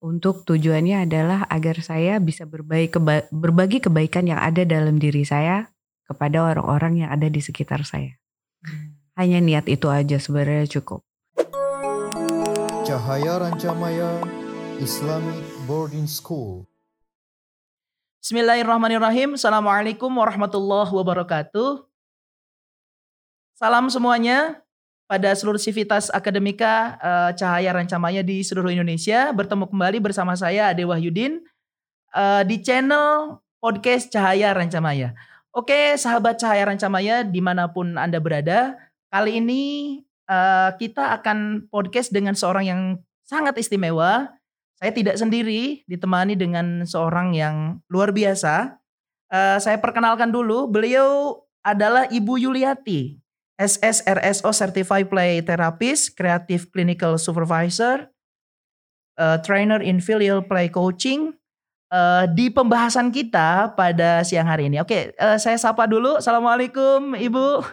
untuk tujuannya adalah agar saya bisa berbagi, keba berbagi kebaikan yang ada dalam diri saya kepada orang-orang yang ada di sekitar saya. Hmm. Hanya niat itu aja sebenarnya cukup. Cahaya Rancamaya Islamic Boarding School. Bismillahirrahmanirrahim. Assalamualaikum warahmatullahi wabarakatuh. Salam semuanya pada seluruh sivitas akademika uh, Cahaya Rancamaya di seluruh Indonesia. Bertemu kembali bersama saya Ade Wahyudin uh, di channel podcast Cahaya Rancamaya. Oke, sahabat Cahaya Rancamaya di mana pun Anda berada, kali ini uh, kita akan podcast dengan seorang yang sangat istimewa. Saya tidak sendiri, ditemani dengan seorang yang luar biasa. Uh, saya perkenalkan dulu, beliau adalah Ibu Yuliati. SSRSO Certified Play Therapist, Creative Clinical Supervisor, uh, Trainer in Filial Play Coaching. Uh, di pembahasan kita pada siang hari ini. Oke, uh, saya sapa dulu. Assalamualaikum Ibu.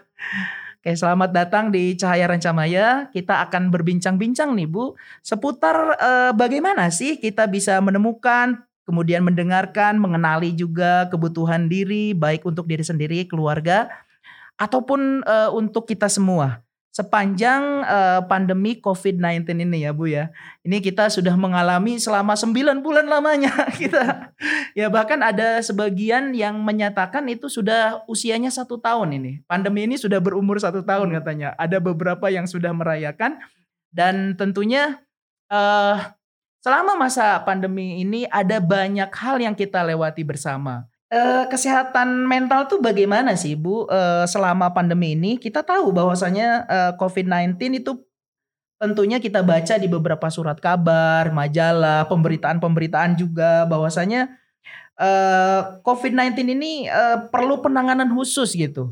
Oke, selamat datang di Cahaya Rancamaya. Kita akan berbincang-bincang nih Bu, seputar uh, bagaimana sih kita bisa menemukan, kemudian mendengarkan, mengenali juga kebutuhan diri, baik untuk diri sendiri, keluarga, ataupun uh, untuk kita semua sepanjang uh, pandemi COVID-19 ini ya Bu ya. Ini kita sudah mengalami selama 9 bulan lamanya kita. Ya bahkan ada sebagian yang menyatakan itu sudah usianya satu tahun ini. Pandemi ini sudah berumur satu tahun katanya. Ada beberapa yang sudah merayakan dan tentunya uh, selama masa pandemi ini ada banyak hal yang kita lewati bersama Uh, kesehatan mental tuh bagaimana sih Bu uh, selama pandemi ini? Kita tahu bahwasanya uh, COVID-19 itu tentunya kita baca di beberapa surat kabar, majalah, pemberitaan-pemberitaan juga bahwasanya uh, COVID-19 ini perlu penanganan khusus gitu.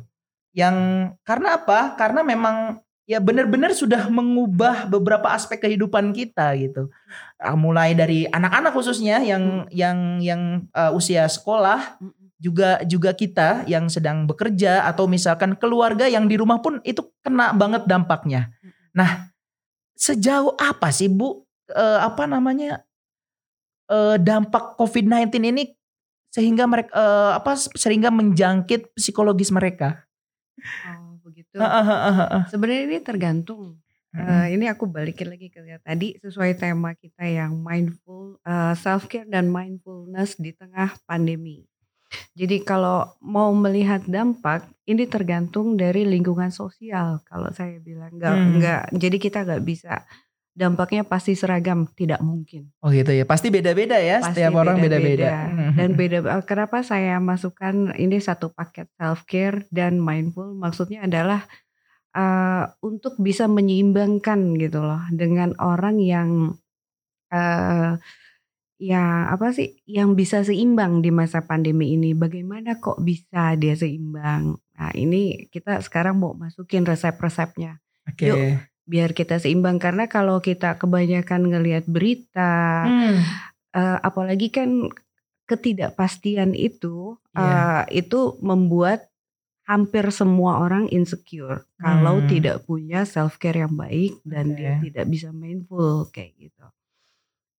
Yang karena apa? Karena memang ya benar-benar sudah mengubah beberapa aspek kehidupan kita gitu. Uh, mulai dari anak-anak khususnya yang hmm. yang yang uh, usia sekolah hmm. juga juga kita yang sedang bekerja atau misalkan keluarga yang di rumah pun itu kena banget dampaknya. Hmm. Nah, sejauh apa sih Bu uh, apa namanya uh, dampak COVID-19 ini sehingga mereka uh, apa sehingga menjangkit psikologis mereka? Oh gitu. Sebenarnya ini tergantung. Uh, ini aku balikin lagi ke tadi sesuai tema kita yang mindful uh, eh, self care dan mindfulness di tengah pandemi. Jadi kalau mau melihat dampak ini tergantung dari lingkungan sosial. Kalau saya bilang enggak hmm. enggak jadi kita nggak bisa dampaknya pasti seragam, tidak mungkin. Oh gitu ya, pasti beda-beda ya, pasti setiap orang beda-beda. Dan beda, kenapa saya masukkan ini satu paket self care dan mindful, maksudnya adalah uh, untuk bisa menyeimbangkan gitu loh dengan orang yang uh, ya apa sih, yang bisa seimbang di masa pandemi ini. Bagaimana kok bisa dia seimbang? Nah ini kita sekarang mau masukin resep-resepnya. Oke. Okay biar kita seimbang karena kalau kita kebanyakan ngelihat berita hmm. uh, apalagi kan ketidakpastian itu yeah. uh, itu membuat hampir semua orang insecure hmm. kalau tidak punya self care yang baik dan okay. dia tidak bisa mindful kayak gitu.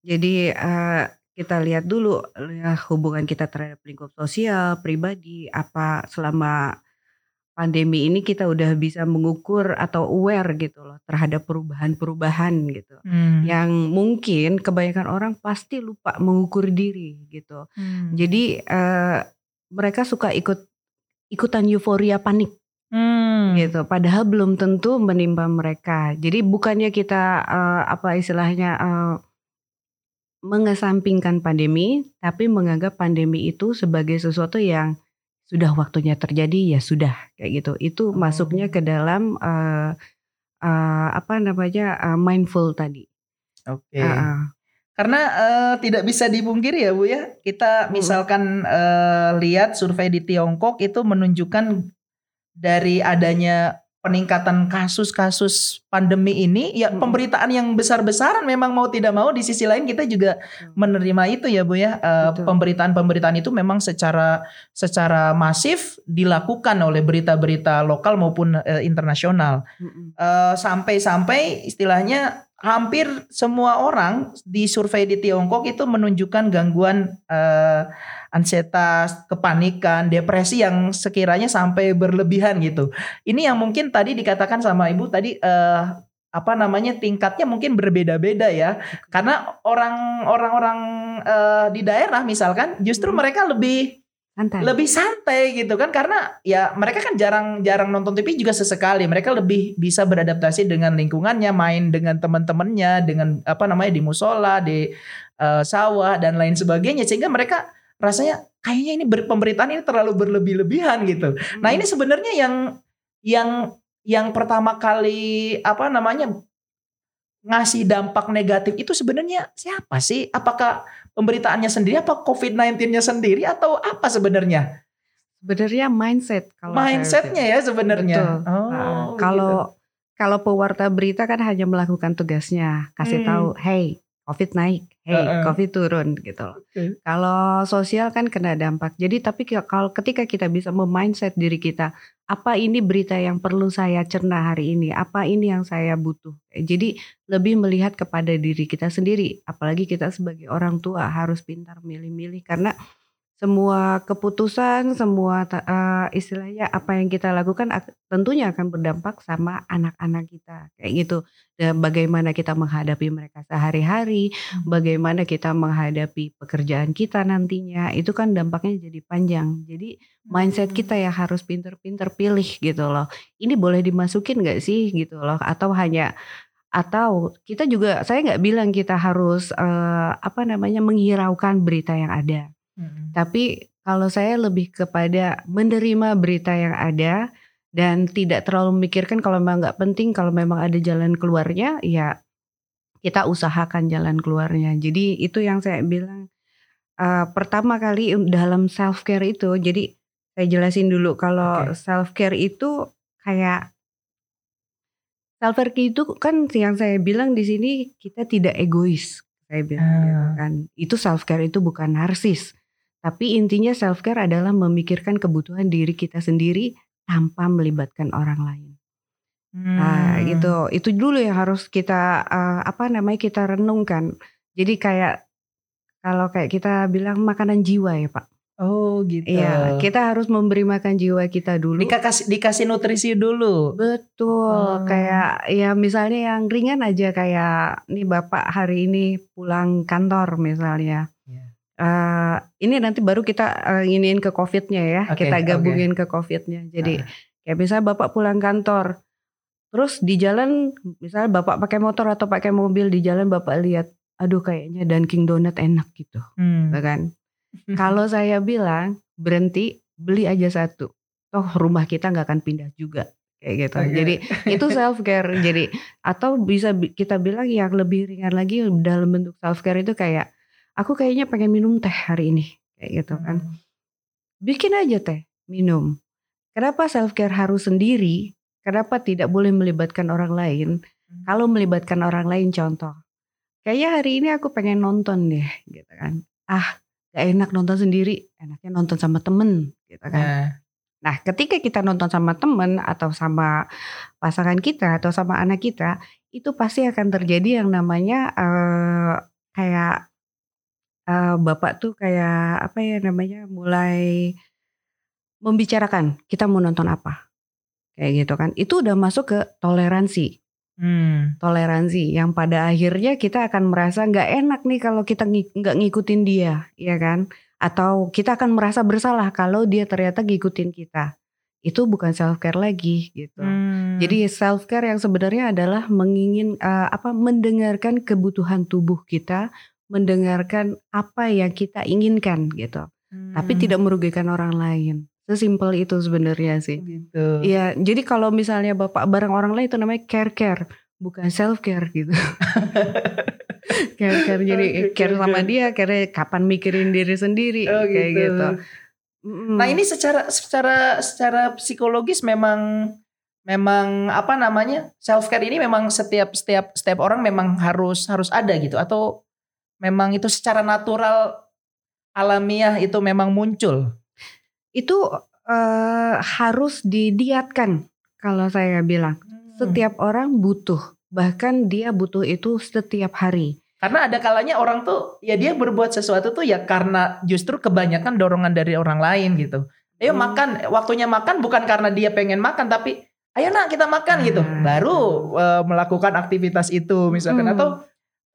Jadi uh, kita lihat dulu ya, hubungan kita terhadap lingkup sosial, pribadi, apa selama pandemi ini kita udah bisa mengukur atau aware gitu loh terhadap perubahan-perubahan gitu. Hmm. Yang mungkin kebanyakan orang pasti lupa mengukur diri gitu. Hmm. Jadi uh, mereka suka ikut ikutan euforia panik. Hmm. gitu padahal belum tentu menimpa mereka jadi bukannya kita uh, apa istilahnya uh, mengesampingkan pandemi tapi menganggap pandemi itu sebagai sesuatu yang sudah waktunya terjadi ya sudah kayak gitu. Itu oh. masuknya ke dalam uh, uh, apa namanya uh, mindful tadi. Oke. Okay. Uh, uh. Karena uh, tidak bisa dipungkiri ya Bu ya. Kita misalkan uh, lihat survei di Tiongkok itu menunjukkan dari adanya peningkatan kasus-kasus pandemi ini ya hmm. pemberitaan yang besar-besaran memang mau tidak mau di sisi lain kita juga menerima itu ya Bu ya pemberitaan-pemberitaan uh, itu memang secara secara masif dilakukan oleh berita-berita lokal maupun uh, internasional hmm. uh, sampai-sampai istilahnya hampir semua orang di survei di Tiongkok itu menunjukkan gangguan uh, ansietas, kepanikan, depresi yang sekiranya sampai berlebihan gitu. Ini yang mungkin tadi dikatakan sama Ibu tadi uh, apa namanya tingkatnya mungkin berbeda-beda ya. Karena orang-orang-orang uh, di daerah misalkan justru hmm. mereka lebih santai. lebih santai gitu kan karena ya mereka kan jarang-jarang nonton TV juga sesekali mereka lebih bisa beradaptasi dengan lingkungannya main dengan teman-temannya dengan apa namanya di musola di uh, sawah dan lain sebagainya sehingga mereka rasanya kayaknya ini ber, pemberitaan ini terlalu berlebih-lebihan gitu hmm. nah ini sebenarnya yang yang yang pertama kali apa namanya ngasih dampak negatif itu sebenarnya siapa sih? Apakah pemberitaannya sendiri apa COVID-19-nya sendiri atau apa sebenarnya? Sebenarnya mindset kalau mindsetnya ya sebenarnya. Oh, nah, kalau gitu. kalau pewarta berita kan hanya melakukan tugasnya, kasih hmm. tahu, hey COVID naik, hey uh -uh. COVID turun gitu. Okay. Kalau sosial kan kena dampak. Jadi tapi kalau ketika kita bisa memindset diri kita, apa ini berita yang perlu saya cerna hari ini? Apa ini yang saya butuh? Jadi lebih melihat kepada diri kita sendiri. Apalagi kita sebagai orang tua harus pintar milih-milih karena semua keputusan, semua uh, istilahnya apa yang kita lakukan tentunya akan berdampak sama anak-anak kita kayak gitu. Dan bagaimana kita menghadapi mereka sehari-hari, hmm. bagaimana kita menghadapi pekerjaan kita nantinya, itu kan dampaknya jadi panjang. Jadi mindset hmm. kita ya harus pinter-pinter pilih gitu loh. Ini boleh dimasukin nggak sih gitu loh? Atau hanya atau kita juga saya nggak bilang kita harus uh, apa namanya menghiraukan berita yang ada Tapi kalau saya lebih kepada menerima berita yang ada dan tidak terlalu memikirkan kalau memang nggak penting, kalau memang ada jalan keluarnya, ya kita usahakan jalan keluarnya. Jadi itu yang saya bilang uh, pertama kali dalam self care itu. Jadi saya jelasin dulu kalau okay. self care itu kayak self care itu kan yang saya bilang di sini kita tidak egois. Saya bilang gitu ah. kan. Itu self care itu bukan narsis. Tapi intinya self care adalah memikirkan kebutuhan diri kita sendiri tanpa melibatkan orang lain. Hmm. Nah, gitu. Itu dulu yang harus kita uh, apa namanya kita renungkan. Jadi kayak kalau kayak kita bilang makanan jiwa ya, Pak. Oh gitu. Iya, kita harus memberi makan jiwa kita dulu. Dikasih dikasih nutrisi dulu. Betul. Hmm. Kayak ya misalnya yang ringan aja kayak nih Bapak hari ini pulang kantor misalnya. Uh, ini nanti baru kita uh, inginin ke COVID-nya ya, okay, kita gabungin okay. ke COVID-nya. Jadi uh. kayak misalnya bapak pulang kantor, terus di jalan misalnya bapak pakai motor atau pakai mobil di jalan bapak lihat, aduh kayaknya Dunkin Donut enak gitu, hmm. Gitu kan? Kalau saya bilang berhenti beli aja satu, toh rumah kita nggak akan pindah juga kayak gitu. Okay. Jadi itu self care. Jadi atau bisa kita bilang yang lebih ringan lagi dalam bentuk self care itu kayak aku kayaknya pengen minum teh hari ini kayak gitu kan hmm. bikin aja teh minum kenapa self care harus sendiri kenapa tidak boleh melibatkan orang lain hmm. kalau melibatkan orang lain contoh kayaknya hari ini aku pengen nonton deh gitu kan ah gak enak nonton sendiri enaknya nonton sama temen gitu kan nah. Nah, ketika kita nonton sama temen atau sama pasangan kita atau sama anak kita, itu pasti akan terjadi yang namanya uh, kayak uh, bapak tuh kayak apa ya namanya mulai membicarakan kita mau nonton apa kayak gitu kan itu udah masuk ke toleransi hmm. toleransi yang pada akhirnya kita akan merasa nggak enak nih kalau kita nggak ngikutin dia ya kan atau kita akan merasa bersalah kalau dia ternyata ngikutin kita itu bukan self care lagi gitu. Hmm. Jadi self care yang sebenarnya adalah mengingin uh, apa mendengarkan kebutuhan tubuh kita, mendengarkan apa yang kita inginkan gitu. Hmm. Tapi tidak merugikan orang lain. Sesimpel itu sebenarnya sih. Gitu. Iya, jadi kalau misalnya Bapak bareng orang lain itu namanya care care, bukan self care gitu. care care jadi care sama dia, care kapan mikirin diri sendiri oh, kayak gitu. gitu. Nah, ini secara secara secara psikologis memang memang apa namanya? self care ini memang setiap setiap setiap orang memang harus harus ada gitu atau memang itu secara natural alamiah itu memang muncul? Itu uh, harus didiatkan kalau saya bilang. Hmm. Setiap orang butuh bahkan dia butuh itu setiap hari. Karena ada kalanya orang tuh ya dia berbuat sesuatu tuh ya karena justru kebanyakan dorongan dari orang lain gitu. Ayo hmm. makan, waktunya makan bukan karena dia pengen makan tapi ayo nak kita makan gitu. Hmm. Baru uh, melakukan aktivitas itu misalkan hmm. atau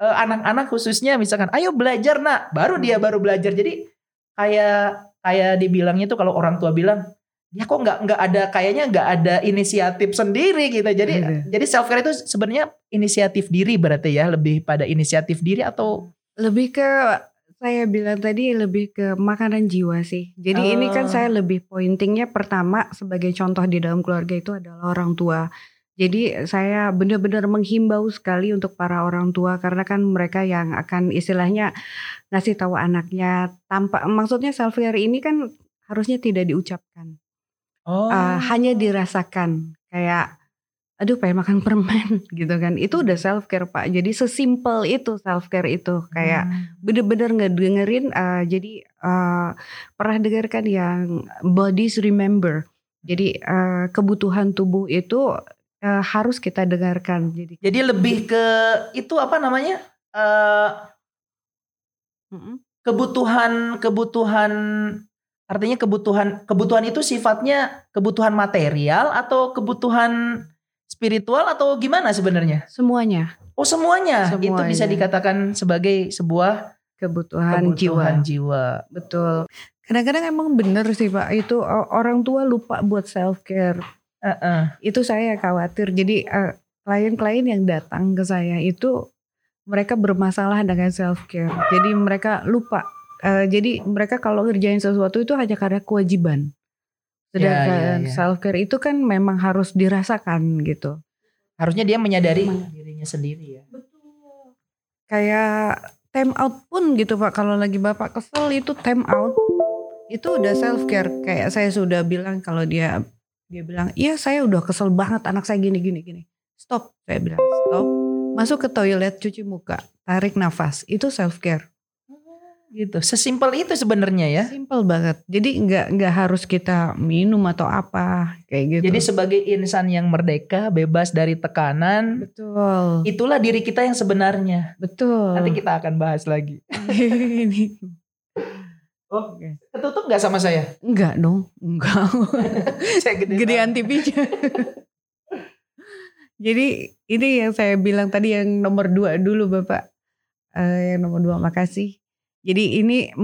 anak-anak khususnya misalkan ayo belajar nak, baru dia baru belajar. Jadi kayak kayak dibilangnya tuh kalau orang tua bilang ya kok nggak nggak ada kayaknya nggak ada inisiatif sendiri gitu jadi hmm. jadi self care itu sebenarnya inisiatif diri berarti ya lebih pada inisiatif diri atau lebih ke saya bilang tadi lebih ke makanan jiwa sih jadi oh. ini kan saya oh. lebih pointingnya pertama sebagai contoh di dalam keluarga itu adalah orang tua jadi saya benar-benar menghimbau sekali untuk para orang tua karena kan mereka yang akan istilahnya ngasih tahu anaknya tanpa maksudnya self care ini kan harusnya tidak diucapkan. Oh. Uh, hanya dirasakan kayak aduh pengen makan permen gitu kan. Itu udah self care pak. Jadi sesimpel itu self care itu kayak hmm. bener-bener ngedengerin uh, jadi uh, pernah dengarkan yang bodies remember? Jadi uh, kebutuhan tubuh itu uh, harus kita dengarkan jadi jadi lebih ke itu apa namanya uh, kebutuhan kebutuhan Artinya kebutuhan kebutuhan itu sifatnya kebutuhan material atau kebutuhan spiritual atau gimana sebenarnya? Semuanya. Oh semuanya. semuanya. Itu bisa dikatakan sebagai sebuah kebutuhan, kebutuhan jiwa. jiwa. Betul. Kadang-kadang emang bener sih Pak itu orang tua lupa buat self care. Uh -uh. Itu saya khawatir. Jadi klien klien-klien yang datang ke saya itu mereka bermasalah dengan self care. Jadi mereka lupa Uh, jadi mereka kalau ngerjain sesuatu itu hanya karena kewajiban. Sedangkan ya, ya, ya. self care itu kan memang harus dirasakan gitu. Harusnya dia menyadari Memang. dirinya sendiri ya. Betul. Kayak time out pun gitu Pak. Kalau lagi Bapak kesel itu time out. Itu udah self care. Kayak saya sudah bilang kalau dia dia bilang, "Iya, saya udah kesel banget anak saya gini gini gini." Stop, saya bilang, "Stop." Masuk ke toilet, cuci muka, tarik nafas. Itu self care gitu. Sesimpel itu sebenarnya ya. Simpel banget. Jadi nggak nggak harus kita minum atau apa kayak gitu. Jadi sebagai insan yang merdeka, bebas dari tekanan. Betul. Itulah diri kita yang sebenarnya. Betul. Nanti kita akan bahas lagi. oh, okay. ketutup nggak sama saya? Enggak dong, enggak. saya gede gedean TV-nya. Jadi ini yang saya bilang tadi yang nomor dua dulu Bapak. Uh, yang nomor dua makasih jadi ini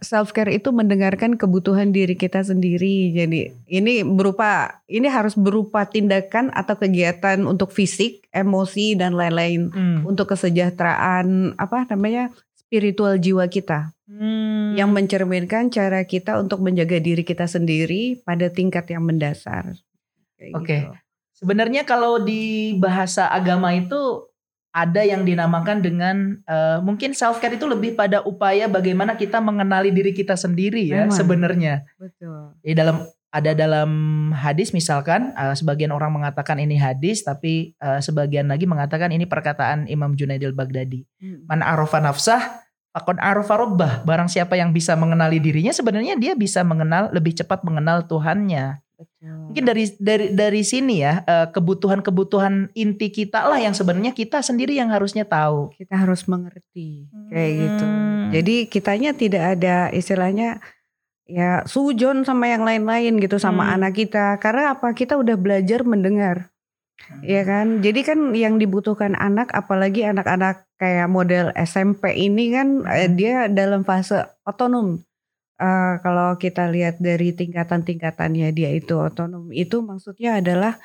self care itu mendengarkan kebutuhan diri kita sendiri. Jadi ini berupa ini harus berupa tindakan atau kegiatan untuk fisik, emosi dan lain-lain hmm. untuk kesejahteraan apa namanya spiritual jiwa kita. Hmm. Yang mencerminkan cara kita untuk menjaga diri kita sendiri pada tingkat yang mendasar. Oke. Okay. Gitu. Sebenarnya kalau di bahasa agama itu ada yang dinamakan dengan uh, mungkin self care itu lebih pada upaya bagaimana kita mengenali diri kita sendiri ya sebenarnya. Betul. Jadi dalam ada dalam hadis misalkan uh, sebagian orang mengatakan ini hadis tapi uh, sebagian lagi mengatakan ini perkataan Imam Junaidil Baghdadi. Hmm. Man arafa nafsah Akon arafa robbah. Barang siapa yang bisa mengenali dirinya sebenarnya dia bisa mengenal lebih cepat mengenal Tuhannya. Mungkin dari dari dari sini ya eh, kebutuhan-kebutuhan inti kita lah yang sebenarnya kita sendiri yang harusnya tahu. Kita harus mengerti kayak gitu. hmm. gitu. Jadi kitanya tidak ada istilahnya ya sujon sama yang lain-lain gitu sama hmm. anak kita karena apa kita udah belajar mendengar. Hmm. Ya kan? Jadi kan yang dibutuhkan anak apalagi anak-anak kayak model SMP ini kan eh, hmm. dia dalam fase otonom uh, kalau kita lihat dari tingkatan-tingkatannya dia itu otonom itu maksudnya adalah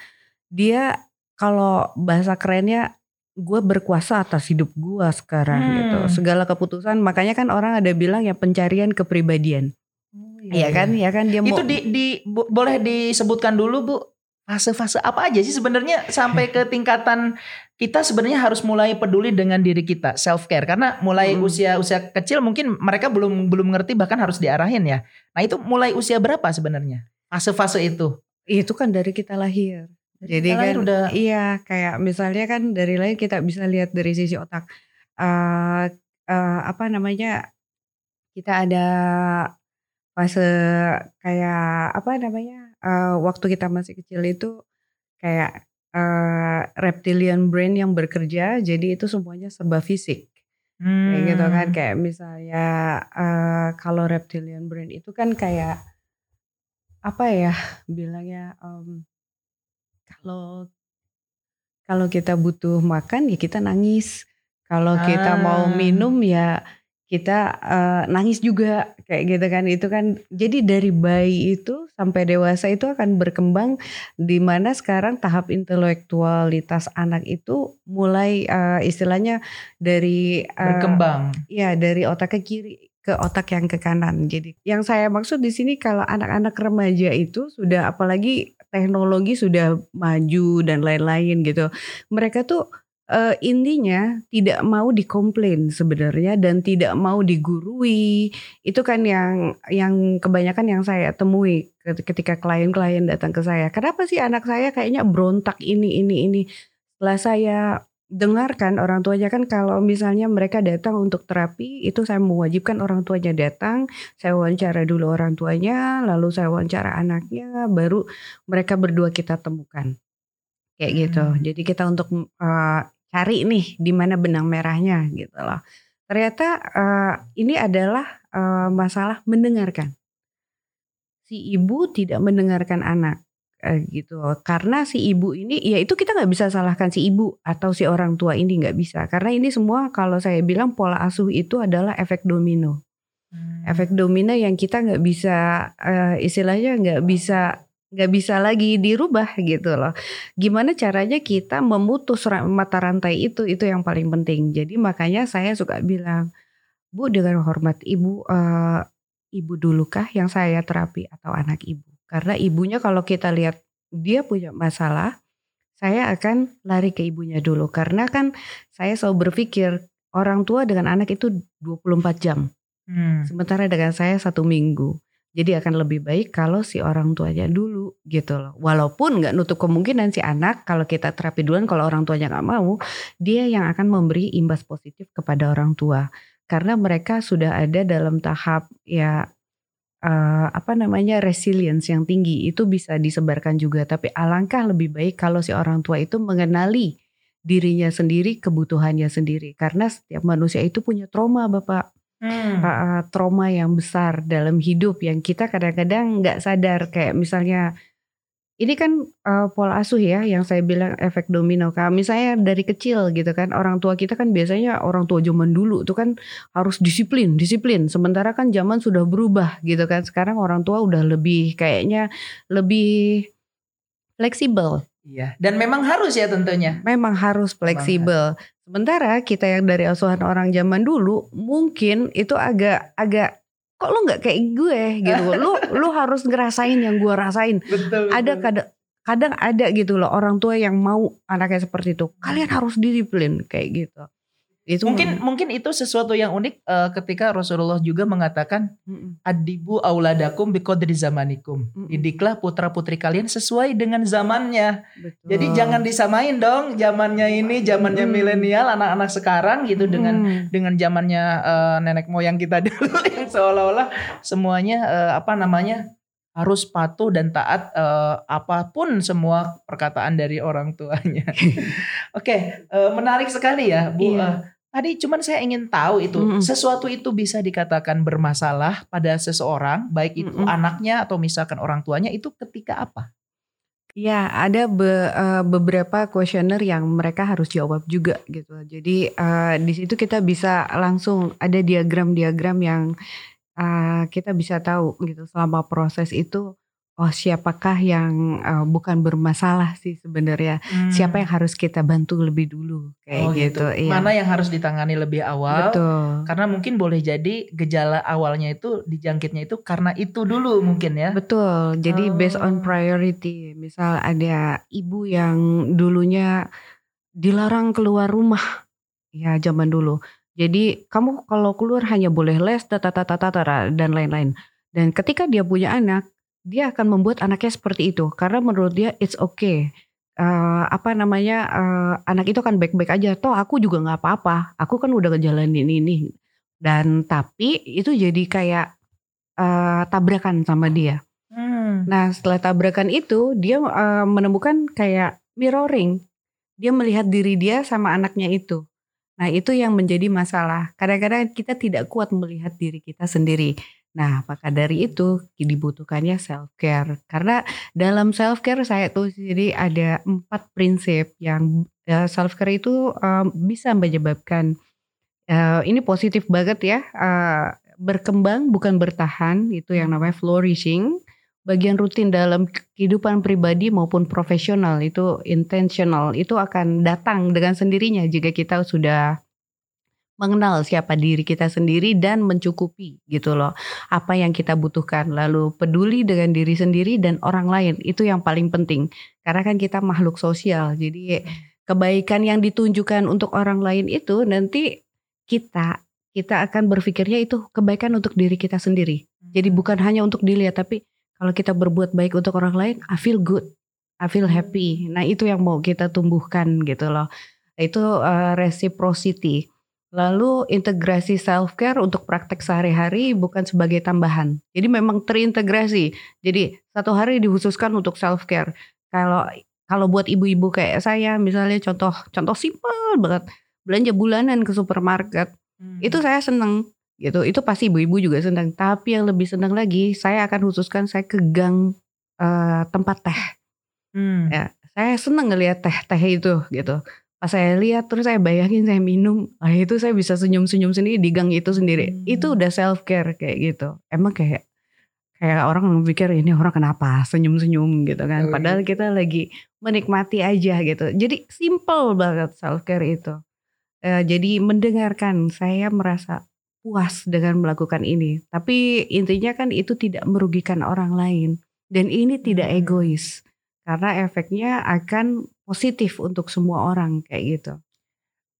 dia kalau bahasa kerennya gue berkuasa atas hidup gue sekarang gitu. hmm. gitu segala keputusan makanya kan orang ada bilang ya pencarian kepribadian oh, iya, ya kan ya kan dia itu di, di boleh disebutkan dulu bu fase-fase apa aja sih sebenarnya sampai ke tingkatan kita sebenarnya harus mulai peduli dengan diri kita self care karena mulai hmm. usia usia kecil mungkin mereka belum belum ngerti bahkan harus diarahin ya. Nah itu mulai usia berapa sebenarnya fase-fase itu? Itu kan dari kita lahir. Dari Jadi kita kan udah iya kayak misalnya kan dari lahir kita bisa lihat dari sisi otak uh, uh, apa namanya kita ada fase kayak apa namanya uh, waktu kita masih kecil itu kayak uh, reptilian brain yang bekerja, jadi itu semuanya serba fisik. Hmm. Kayak gitu kan, hmm. kayak misalnya uh, kalau reptilian brain itu kan kayak apa ya bilangnya um, kalau kalau kita butuh makan ya kita nangis, kalau kita mau ah. minum ya kita uh, nangis juga kayak gitu kan. Itu kan jadi dari bayi itu sampai dewasa itu akan berkembang di mana sekarang tahap intelektualitas anak itu mulai uh, istilahnya dari uh, berkembang. ya dari otak ke kiri ke otak yang ke kanan. Jadi yang saya maksud di sini kalau anak-anak remaja itu sudah apalagi teknologi sudah maju dan lain-lain gitu mereka tuh uh, intinya tidak mau dikomplain sebenarnya dan tidak mau digurui. Itu kan yang yang kebanyakan yang saya temui ketika klien-klien datang ke saya kenapa sih anak saya kayaknya berontak ini ini ini? Setelah saya dengarkan orang tuanya kan kalau misalnya mereka datang untuk terapi itu saya mewajibkan orang tuanya datang saya wawancara dulu orang tuanya lalu saya wawancara anaknya baru mereka berdua kita temukan. Kayak gitu. Hmm. jadi kita untuk uh, cari nih di mana benang merahnya gitu loh. Ternyata uh, ini adalah uh, masalah mendengarkan. Si ibu tidak mendengarkan anak uh, gitu karena si ibu ini ya itu kita nggak bisa salahkan si ibu atau si orang tua ini nggak bisa karena ini semua kalau saya bilang pola asuh itu adalah efek domino hmm. efek domino yang kita nggak bisa uh, istilahnya nggak bisa nggak bisa lagi dirubah gitu loh. Gimana caranya kita memutus mata rantai itu itu yang paling penting. Jadi makanya saya suka bilang, Bu dengan hormat Ibu uh, Ibu dulukah yang saya terapi atau anak Ibu? Karena ibunya kalau kita lihat dia punya masalah, saya akan lari ke ibunya dulu karena kan saya selalu berpikir orang tua dengan anak itu 24 jam. Hmm. Sementara dengan saya satu minggu. Jadi akan lebih baik kalau si orang tuanya dulu gitu loh. Walaupun nggak nutup kemungkinan si anak kalau kita terapi duluan kalau orang tuanya nggak mau, dia yang akan memberi imbas positif kepada orang tua. Karena mereka sudah ada dalam tahap ya uh, apa namanya resilience yang tinggi itu bisa disebarkan juga. Tapi alangkah lebih baik kalau si orang tua itu mengenali dirinya sendiri, kebutuhannya sendiri. Karena setiap manusia itu punya trauma, Bapak hmm. uh, trauma yang besar dalam hidup yang kita kadang-kadang nggak sadar kayak misalnya ini kan uh, pola asuh ya yang saya bilang efek domino. Kalau misalnya dari kecil gitu kan orang tua kita kan biasanya orang tua zaman dulu tuh kan harus disiplin, disiplin. Sementara kan zaman sudah berubah gitu kan. Sekarang orang tua udah lebih kayaknya lebih fleksibel. Iya, dan memang harus ya tentunya. Memang harus fleksibel. Sementara kita yang dari asuhan orang zaman dulu mungkin itu agak agak kok lu nggak kayak gue gitu. lu lu harus ngerasain yang gue rasain. Betul, ada kadang kadang ada gitu loh orang tua yang mau anaknya seperti itu. Kalian harus disiplin kayak gitu. Itu mungkin mungkin itu sesuatu yang unik uh, ketika Rasulullah juga mengatakan adibu auladakum biqadri zamanikum. Mm Didiklah putra-putri kalian sesuai dengan zamannya. Betul. Jadi jangan disamain dong zamannya ini zamannya mm. milenial anak-anak sekarang gitu mm. dengan dengan zamannya uh, nenek moyang kita dulu yang seolah-olah semuanya uh, apa namanya harus patuh dan taat uh, apa pun semua perkataan dari orang tuanya. Oke, okay, uh, menarik sekali ya, Bu. Iya. Uh, Tadi cuman saya ingin tahu itu mm -hmm. sesuatu itu bisa dikatakan bermasalah pada seseorang, baik itu mm -hmm. anaknya atau misalkan orang tuanya itu ketika apa? Ya, ada be, uh, beberapa kuesioner yang mereka harus jawab juga gitu. Jadi uh, di situ kita bisa langsung ada diagram-diagram yang uh, kita bisa tahu gitu selama proses itu oh siapakah yang uh, bukan bermasalah sih sebenarnya? Hmm. siapa yang harus kita bantu lebih dulu? Kayak oh, gitu, gitu. Iya. mana yang harus ditangani lebih awal? Betul. Karena mungkin boleh jadi gejala awalnya itu dijangkitnya itu karena itu dulu mungkin ya. Betul. Jadi oh. based on priority. Misal ada ibu yang dulunya dilarang keluar rumah. Ya zaman dulu. Jadi kamu kalau keluar hanya boleh les tata tata tata dan lain-lain. Dan ketika dia punya anak dia akan membuat anaknya seperti itu karena menurut dia it's okay uh, apa namanya uh, anak itu kan baik-baik aja toh aku juga nggak apa-apa aku kan udah ngejalanin ini dan tapi itu jadi kayak uh, tabrakan sama dia hmm. nah setelah tabrakan itu dia uh, menemukan kayak mirroring. Dia melihat diri dia sama anaknya itu. Nah, itu yang menjadi masalah. Kadang-kadang kita tidak kuat melihat diri kita sendiri. Nah, maka dari itu dibutuhkannya self care. Karena dalam self care saya tuh jadi ada empat prinsip yang uh, self care itu uh, bisa menyebabkan uh, ini positif banget ya. Uh, berkembang bukan bertahan itu yang namanya flourishing bagian rutin dalam kehidupan pribadi maupun profesional itu intentional itu akan datang dengan sendirinya jika kita sudah mengenal siapa diri kita sendiri dan mencukupi gitu loh apa yang kita butuhkan lalu peduli dengan diri sendiri dan orang lain itu yang paling penting karena kan kita makhluk sosial jadi kebaikan yang ditunjukkan untuk orang lain itu nanti kita kita akan berpikirnya itu kebaikan untuk diri kita sendiri jadi bukan hanya untuk dilihat tapi kalau kita berbuat baik untuk orang lain, I feel good, I feel happy. Nah itu yang mau kita tumbuhkan gitu loh. Itu uh, reciprocity. Lalu integrasi self care untuk praktek sehari-hari bukan sebagai tambahan. Jadi memang terintegrasi. Jadi satu hari dikhususkan untuk self care. Kalau kalau buat ibu-ibu kayak saya misalnya contoh contoh simpel banget belanja bulanan ke supermarket. Hmm. Itu saya seneng gitu itu pasti ibu-ibu juga senang tapi yang lebih senang lagi saya akan khususkan saya ke gang uh, tempat teh hmm. ya saya senang ngelihat teh teh itu gitu pas saya lihat terus saya bayangin saya minum. Ah itu saya bisa senyum-senyum sendiri di gang itu sendiri. Hmm. itu udah self care kayak gitu. Emang kayak kayak orang mikir ini orang kenapa senyum-senyum? gitu kan. Padahal kita lagi menikmati aja gitu. Jadi simple banget self care itu. Uh, jadi mendengarkan saya merasa puas dengan melakukan ini. Tapi intinya kan itu tidak merugikan orang lain. Dan ini tidak hmm. egois. Karena efeknya akan positif untuk semua orang kayak gitu.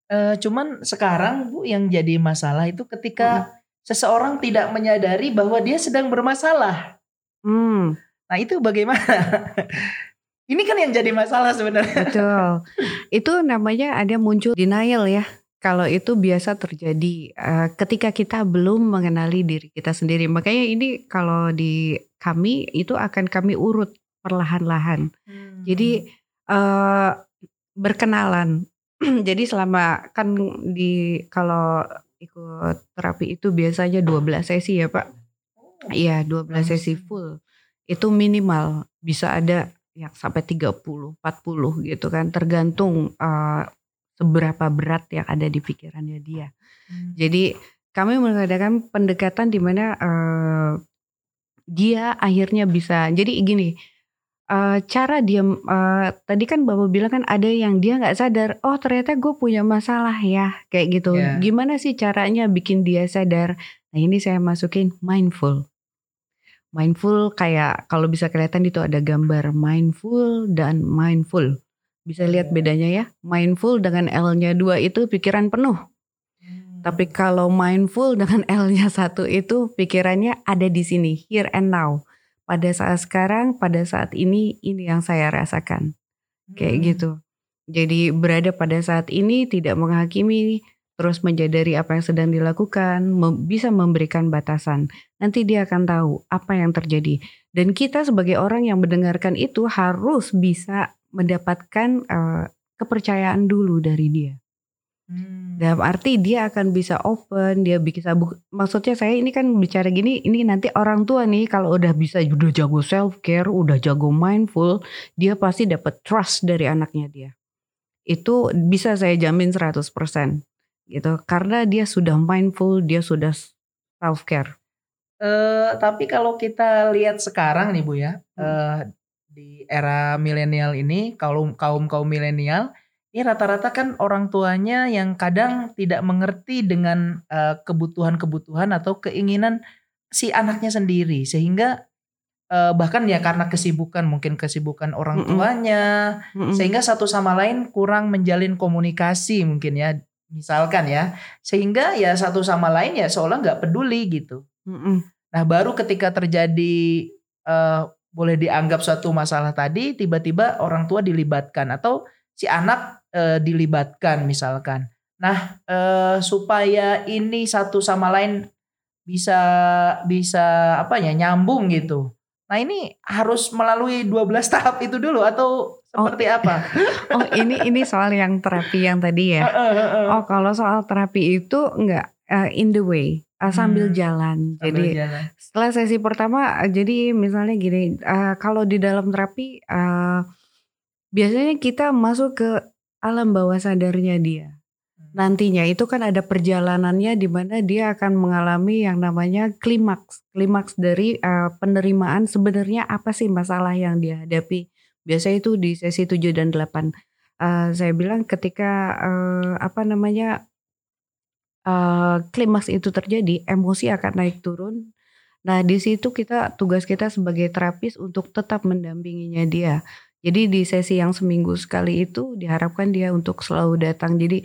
Uh, cuman sekarang Bu yang jadi masalah itu ketika hmm. seseorang tidak menyadari bahwa dia sedang bermasalah. Hmm. Nah itu bagaimana? Ini kan yang jadi masalah sebenarnya. Betul. Itu namanya ada muncul denial ya. Kalau itu biasa terjadi uh, ketika kita belum mengenali diri kita sendiri. Makanya ini kalau di kami itu akan kami urut perlahan-lahan. Hmm. Jadi uh, berkenalan. Jadi selama kan di kalau ikut terapi itu biasanya 12 sesi ya, Pak. Iya, 12 sesi full. Itu minimal bisa ada yang sampai 30, 40 gitu kan tergantung uh, seberapa berat yang ada di pikirannya dia. Hmm. Jadi kami mengadakan pendekatan di mana uh, dia akhirnya bisa. Jadi gini, uh, cara dia uh, tadi kan bapak bilang kan ada yang dia nggak sadar. Oh ternyata gue punya masalah ya kayak gitu. Yeah. Gimana sih caranya bikin dia sadar? Nah ini saya masukin mindful. Mindful kayak kalau bisa kelihatan itu ada gambar mindful dan mindful. Bisa lihat bedanya ya. Mindful dengan L-nya dua itu pikiran penuh. Hmm. Tapi kalau mindful dengan L-nya satu itu pikirannya ada di sini, here and now. Pada saat sekarang, pada saat ini, ini yang saya rasakan. Kayak hmm. gitu. Jadi berada pada saat ini tidak menghakimi, terus menjadari apa yang sedang dilakukan, mem bisa memberikan batasan. Nanti dia akan tahu apa yang terjadi. Dan kita sebagai orang yang mendengarkan itu harus bisa mendapatkan uh, kepercayaan dulu dari dia. Hmm. Dalam arti dia akan bisa open, dia bisa maksudnya saya ini kan bicara gini, ini nanti orang tua nih kalau udah bisa udah jago self care, udah jago mindful, dia pasti dapat trust dari anaknya dia. Itu bisa saya jamin 100% gitu. Karena dia sudah mindful, dia sudah self care. Uh, tapi kalau kita lihat sekarang nih Bu ya, hmm. uh, di era milenial ini kaum kaum kaum milenial ini rata-rata kan orang tuanya yang kadang tidak mengerti dengan kebutuhan-kebutuhan uh, atau keinginan si anaknya sendiri sehingga uh, bahkan ya karena kesibukan mungkin kesibukan orang tuanya mm -mm. sehingga satu sama lain kurang menjalin komunikasi mungkin ya misalkan ya sehingga ya satu sama lain ya seolah nggak peduli gitu. -mm. Nah baru ketika terjadi uh, boleh dianggap suatu masalah tadi tiba-tiba orang tua dilibatkan atau si anak e, dilibatkan misalkan. Nah, e, supaya ini satu sama lain bisa bisa apa ya nyambung gitu. Nah ini harus melalui 12 tahap itu dulu atau seperti oh, apa? oh ini ini soal yang terapi yang tadi ya. oh kalau soal terapi itu enggak uh, in the way uh, sambil hmm, jalan. Sambil jadi jalan. setelah sesi pertama uh, jadi misalnya gini uh, kalau di dalam terapi uh, biasanya kita masuk ke alam bawah sadarnya dia. Nantinya itu kan ada perjalanannya di mana dia akan mengalami yang namanya klimaks. Klimaks dari uh, penerimaan sebenarnya apa sih masalah yang dia hadapi? Biasanya itu di sesi 7 dan 8 uh, eh, saya bilang ketika uh, apa namanya uh, klimaks itu terjadi emosi akan naik turun. Nah di situ kita tugas kita sebagai terapis untuk tetap mendampinginya dia jadi di sesi yang seminggu sekali itu diharapkan dia untuk selalu datang. Jadi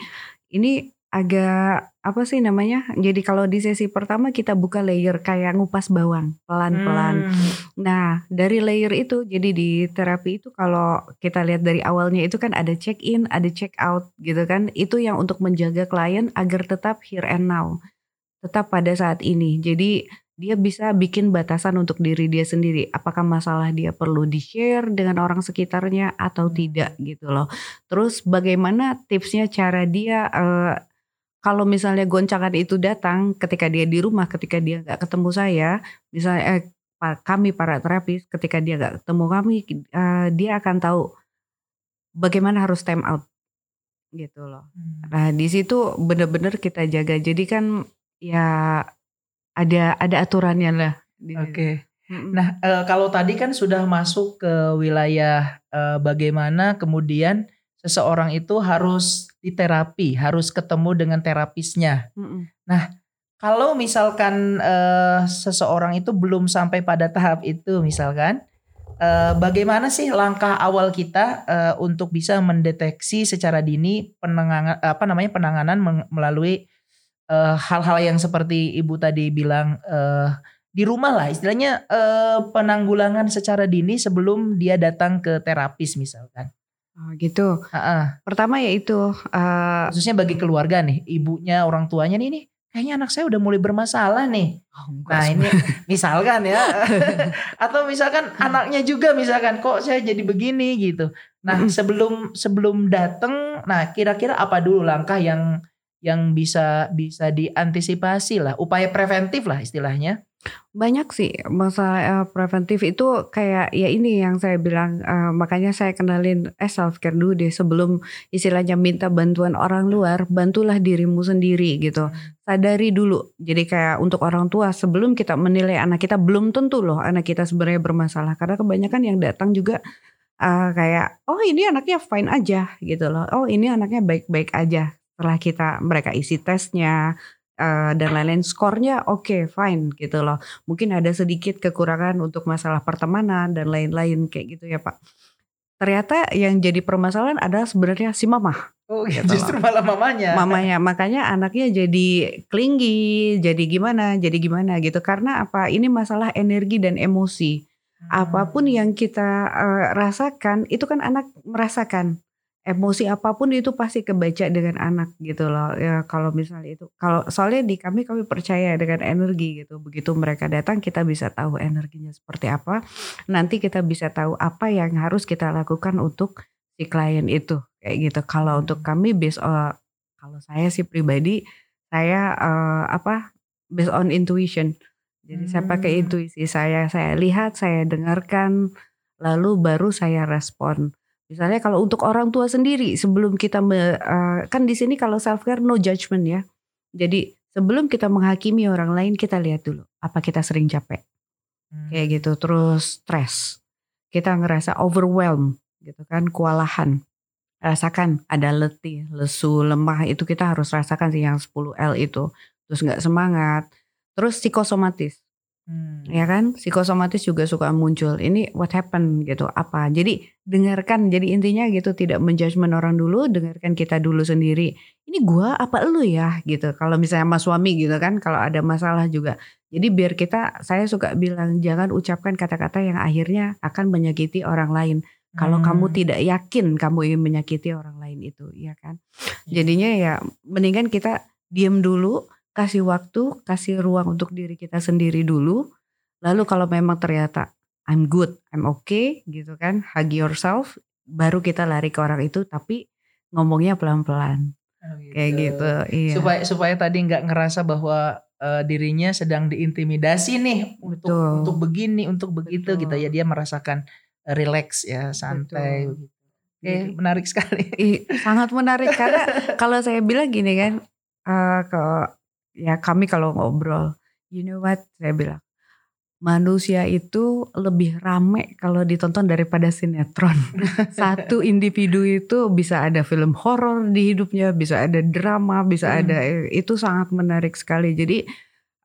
ini agak apa sih namanya? Jadi kalau di sesi pertama kita buka layer kayak ngupas bawang pelan-pelan. Hmm. Nah, dari layer itu jadi di terapi itu kalau kita lihat dari awalnya itu kan ada check in, ada check out gitu kan. Itu yang untuk menjaga klien agar tetap here and now. Tetap pada saat ini. Jadi dia bisa bikin batasan untuk diri dia sendiri. Apakah masalah dia perlu di-share dengan orang sekitarnya atau hmm. tidak gitu loh. Terus bagaimana tipsnya cara dia uh, kalau misalnya goncangan itu datang ketika dia di rumah, ketika dia nggak ketemu saya, misalnya eh, kami para terapis, ketika dia nggak ketemu kami, uh, dia akan tahu bagaimana harus time out gitu loh. Hmm. Nah di situ benar-benar kita jaga. Jadi kan ya ada ada aturannya lah. Oke. Okay. Nah, e, kalau tadi kan sudah masuk ke wilayah e, bagaimana kemudian seseorang itu harus diterapi, harus ketemu dengan terapisnya. Mm Nah, kalau misalkan e, seseorang itu belum sampai pada tahap itu, misalkan, e, bagaimana sih langkah awal kita e, untuk bisa mendeteksi secara dini penanganan apa namanya penanganan melalui hal eh, hal-hal yang seperti ibu tadi bilang uh, di rumah lah istilahnya uh, penanggulangan secara dini sebelum dia datang ke terapis misalkan. Oh gitu. Uh-uh. Pertama yaitu uh, khususnya bagi keluarga nih, ibunya, orang tuanya nih, nih kayaknya anak saya udah mulai bermasalah nih. Oh, nah ini misalkan ya, atau misalkan anaknya juga misalkan kok saya jadi begini gitu. Nah sebelum sebelum datang, nah kira-kira apa dulu langkah yang yang bisa bisa diantisipasi lah, upaya preventif lah istilahnya? Banyak sih masalah uh, preventif itu kayak ya ini yang saya bilang uh, makanya saya kenalin eh self care dulu deh sebelum istilahnya minta bantuan orang luar, bantulah dirimu sendiri gitu. Sadari dulu. Jadi kayak untuk orang tua sebelum kita menilai anak kita belum tentu loh anak kita sebenarnya bermasalah karena kebanyakan yang datang juga uh, kayak oh ini anaknya fine aja gitu loh. Oh ini anaknya baik-baik aja setelah kita mereka isi tesnya uh, dan lain-lain skornya oke okay, fine gitu loh mungkin ada sedikit kekurangan untuk masalah pertemanan dan lain-lain kayak gitu ya pak ternyata yang jadi permasalahan adalah sebenarnya si mama Oh gitu justru malah mamanya. Mamanya, makanya anaknya jadi klingi, jadi gimana, jadi gimana gitu. Karena apa? Ini masalah energi dan emosi. Hmm. Apa pun yang kita uh, rasakan, itu kan anak merasakan emosi apa pun itu pasti kebaca dengan anak gitu loh. Ya kalau misalnya itu kalau soalnya di kami kami percaya dengan energi gitu. Begitu mereka datang kita bisa tahu energinya seperti apa. Nanti kita bisa tahu apa yang harus kita lakukan untuk si klien itu kayak gitu. Kalau untuk kami based on kalau saya sih pribadi saya uh, apa based on intuition. Jadi hmm. saya pakai hmm. intuisi saya saya lihat saya dengarkan lalu baru saya respon Misalnya kalau untuk orang tua sendiri sebelum kita me, uh, kan di sini kalau self care no judgment ya. Jadi sebelum kita menghakimi orang lain kita lihat dulu apa kita sering capek. Hmm. Kayak gitu terus stres. Kita ngerasa overwhelm gitu kan, kewalahan. Rasakan ada letih, lesu, lemah itu kita harus rasakan sih yang 10L itu. Terus nggak semangat. Terus psikosomatis Hmm. Ya kan, psikosomatis juga suka muncul. Ini what happened gitu, apa? Jadi dengarkan. Jadi intinya gitu, tidak menjudgment orang dulu, dengarkan kita dulu sendiri. Ini gua apa lu ya gitu. Kalau misalnya sama suami gitu kan, kalau ada masalah juga. Jadi biar kita, saya suka bilang jangan ucapkan kata-kata yang akhirnya akan menyakiti orang lain. Kalau hmm. kamu tidak yakin kamu ingin menyakiti orang lain itu, ya kan? Iya. Jadinya ya mendingan kita diam dulu, kasih waktu, kasih ruang untuk diri kita sendiri dulu. Lalu kalau memang ternyata I'm good, I'm okay gitu kan, hug yourself, baru kita lari ke orang itu tapi ngomongnya pelan-pelan. Oh, gitu. Kayak gitu, iya. Supaya supaya tadi nggak ngerasa bahwa uh, dirinya sedang diintimidasi nih untuk untuk begini, untuk begitu Betul. gitu ya. Dia merasakan relax ya, santai Betul. Oke, menarik sekali. sangat menarik karena kalau saya bilang gini kan, uh, ke ya kami kalau ngobrol, you know what saya bilang, manusia itu lebih rame kalau ditonton daripada sinetron. Satu individu itu bisa ada film horor di hidupnya, bisa ada drama, bisa hmm. ada itu sangat menarik sekali. Jadi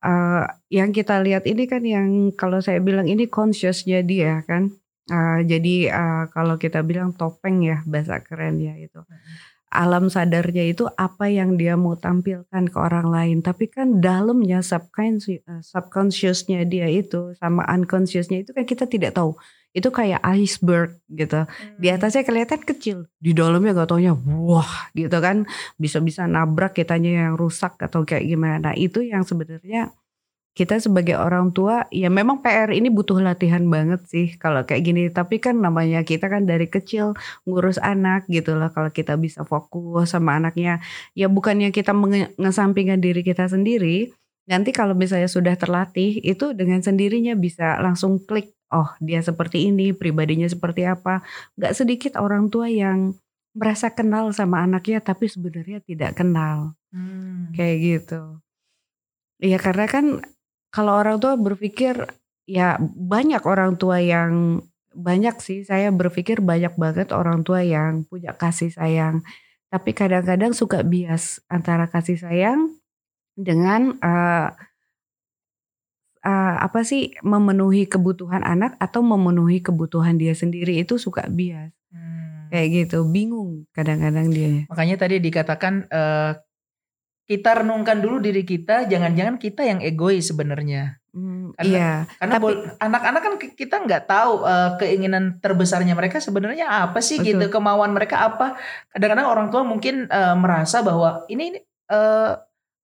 uh, yang kita lihat ini kan yang kalau saya bilang ini consciousnya dia kan. Uh, jadi uh, kalau kita bilang topeng ya bahasa keren ya itu. Hmm alam sadarnya itu apa yang dia mau tampilkan ke orang lain. Tapi kan dalamnya subconscious eh, subconsciousnya dia itu sama unconsciousnya itu kan kita tidak tahu. Itu kayak iceberg gitu. Di hmm. atasnya kelihatan kecil di dalamnya gak taunya wah gitu kan. Bisa-bisa nabrak kitanya yang rusak atau kayak gimana. Nah itu yang sebenarnya kita sebagai orang tua ya memang PR ini butuh latihan banget sih kalau kayak gini. Tapi kan namanya kita kan dari kecil ngurus anak gitu loh. Kalau kita bisa fokus sama anaknya ya bukannya kita mengesampingkan diri kita sendiri. Nanti kalau misalnya sudah terlatih itu dengan sendirinya bisa langsung klik oh dia seperti ini pribadinya seperti apa. Nggak sedikit orang tua yang merasa kenal sama anaknya tapi sebenarnya tidak kenal. Hmm. kayak gitu. Iya karena kan kalau orang tua berpikir ya banyak orang tua yang banyak sih saya berpikir banyak banget orang tua yang punya kasih sayang. Tapi kadang-kadang suka bias antara kasih sayang dengan uh, uh, apa sih memenuhi kebutuhan anak atau memenuhi kebutuhan dia sendiri itu suka bias. Hmm. kayak gitu bingung kadang-kadang dia. Makanya tadi dikatakan uh, kita renungkan dulu diri kita, jangan-jangan kita yang egois sebenarnya. Hmm, karena, iya. Karena anak-anak kan kita nggak tahu uh, keinginan terbesarnya mereka sebenarnya apa sih gitu, Betul. gitu, kemauan mereka apa. Kadang-kadang orang tua mungkin uh, merasa bahwa ini uh,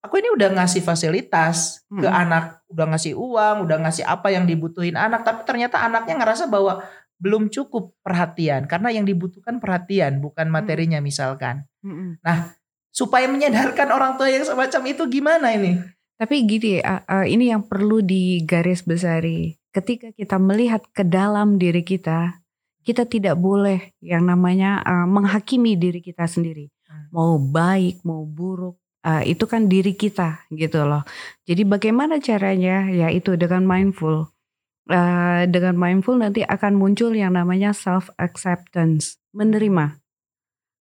aku ini udah ngasih fasilitas hmm. ke anak, udah ngasih uang, udah ngasih apa yang dibutuhin anak, tapi ternyata anaknya ngerasa bahwa belum cukup perhatian karena yang dibutuhkan perhatian bukan materinya hmm. misalkan. Hmm. Nah, supaya menyadarkan orang tua yang semacam itu gimana ini? Tapi gini, uh, uh, ini yang perlu digaris besari. Ketika kita melihat ke dalam diri kita, kita tidak boleh yang namanya uh, menghakimi diri kita sendiri. Hmm. Mau baik, mau buruk, uh, itu kan diri kita gitu loh. Jadi bagaimana caranya? Ya itu dengan mindful. Uh, dengan mindful nanti akan muncul yang namanya self acceptance, menerima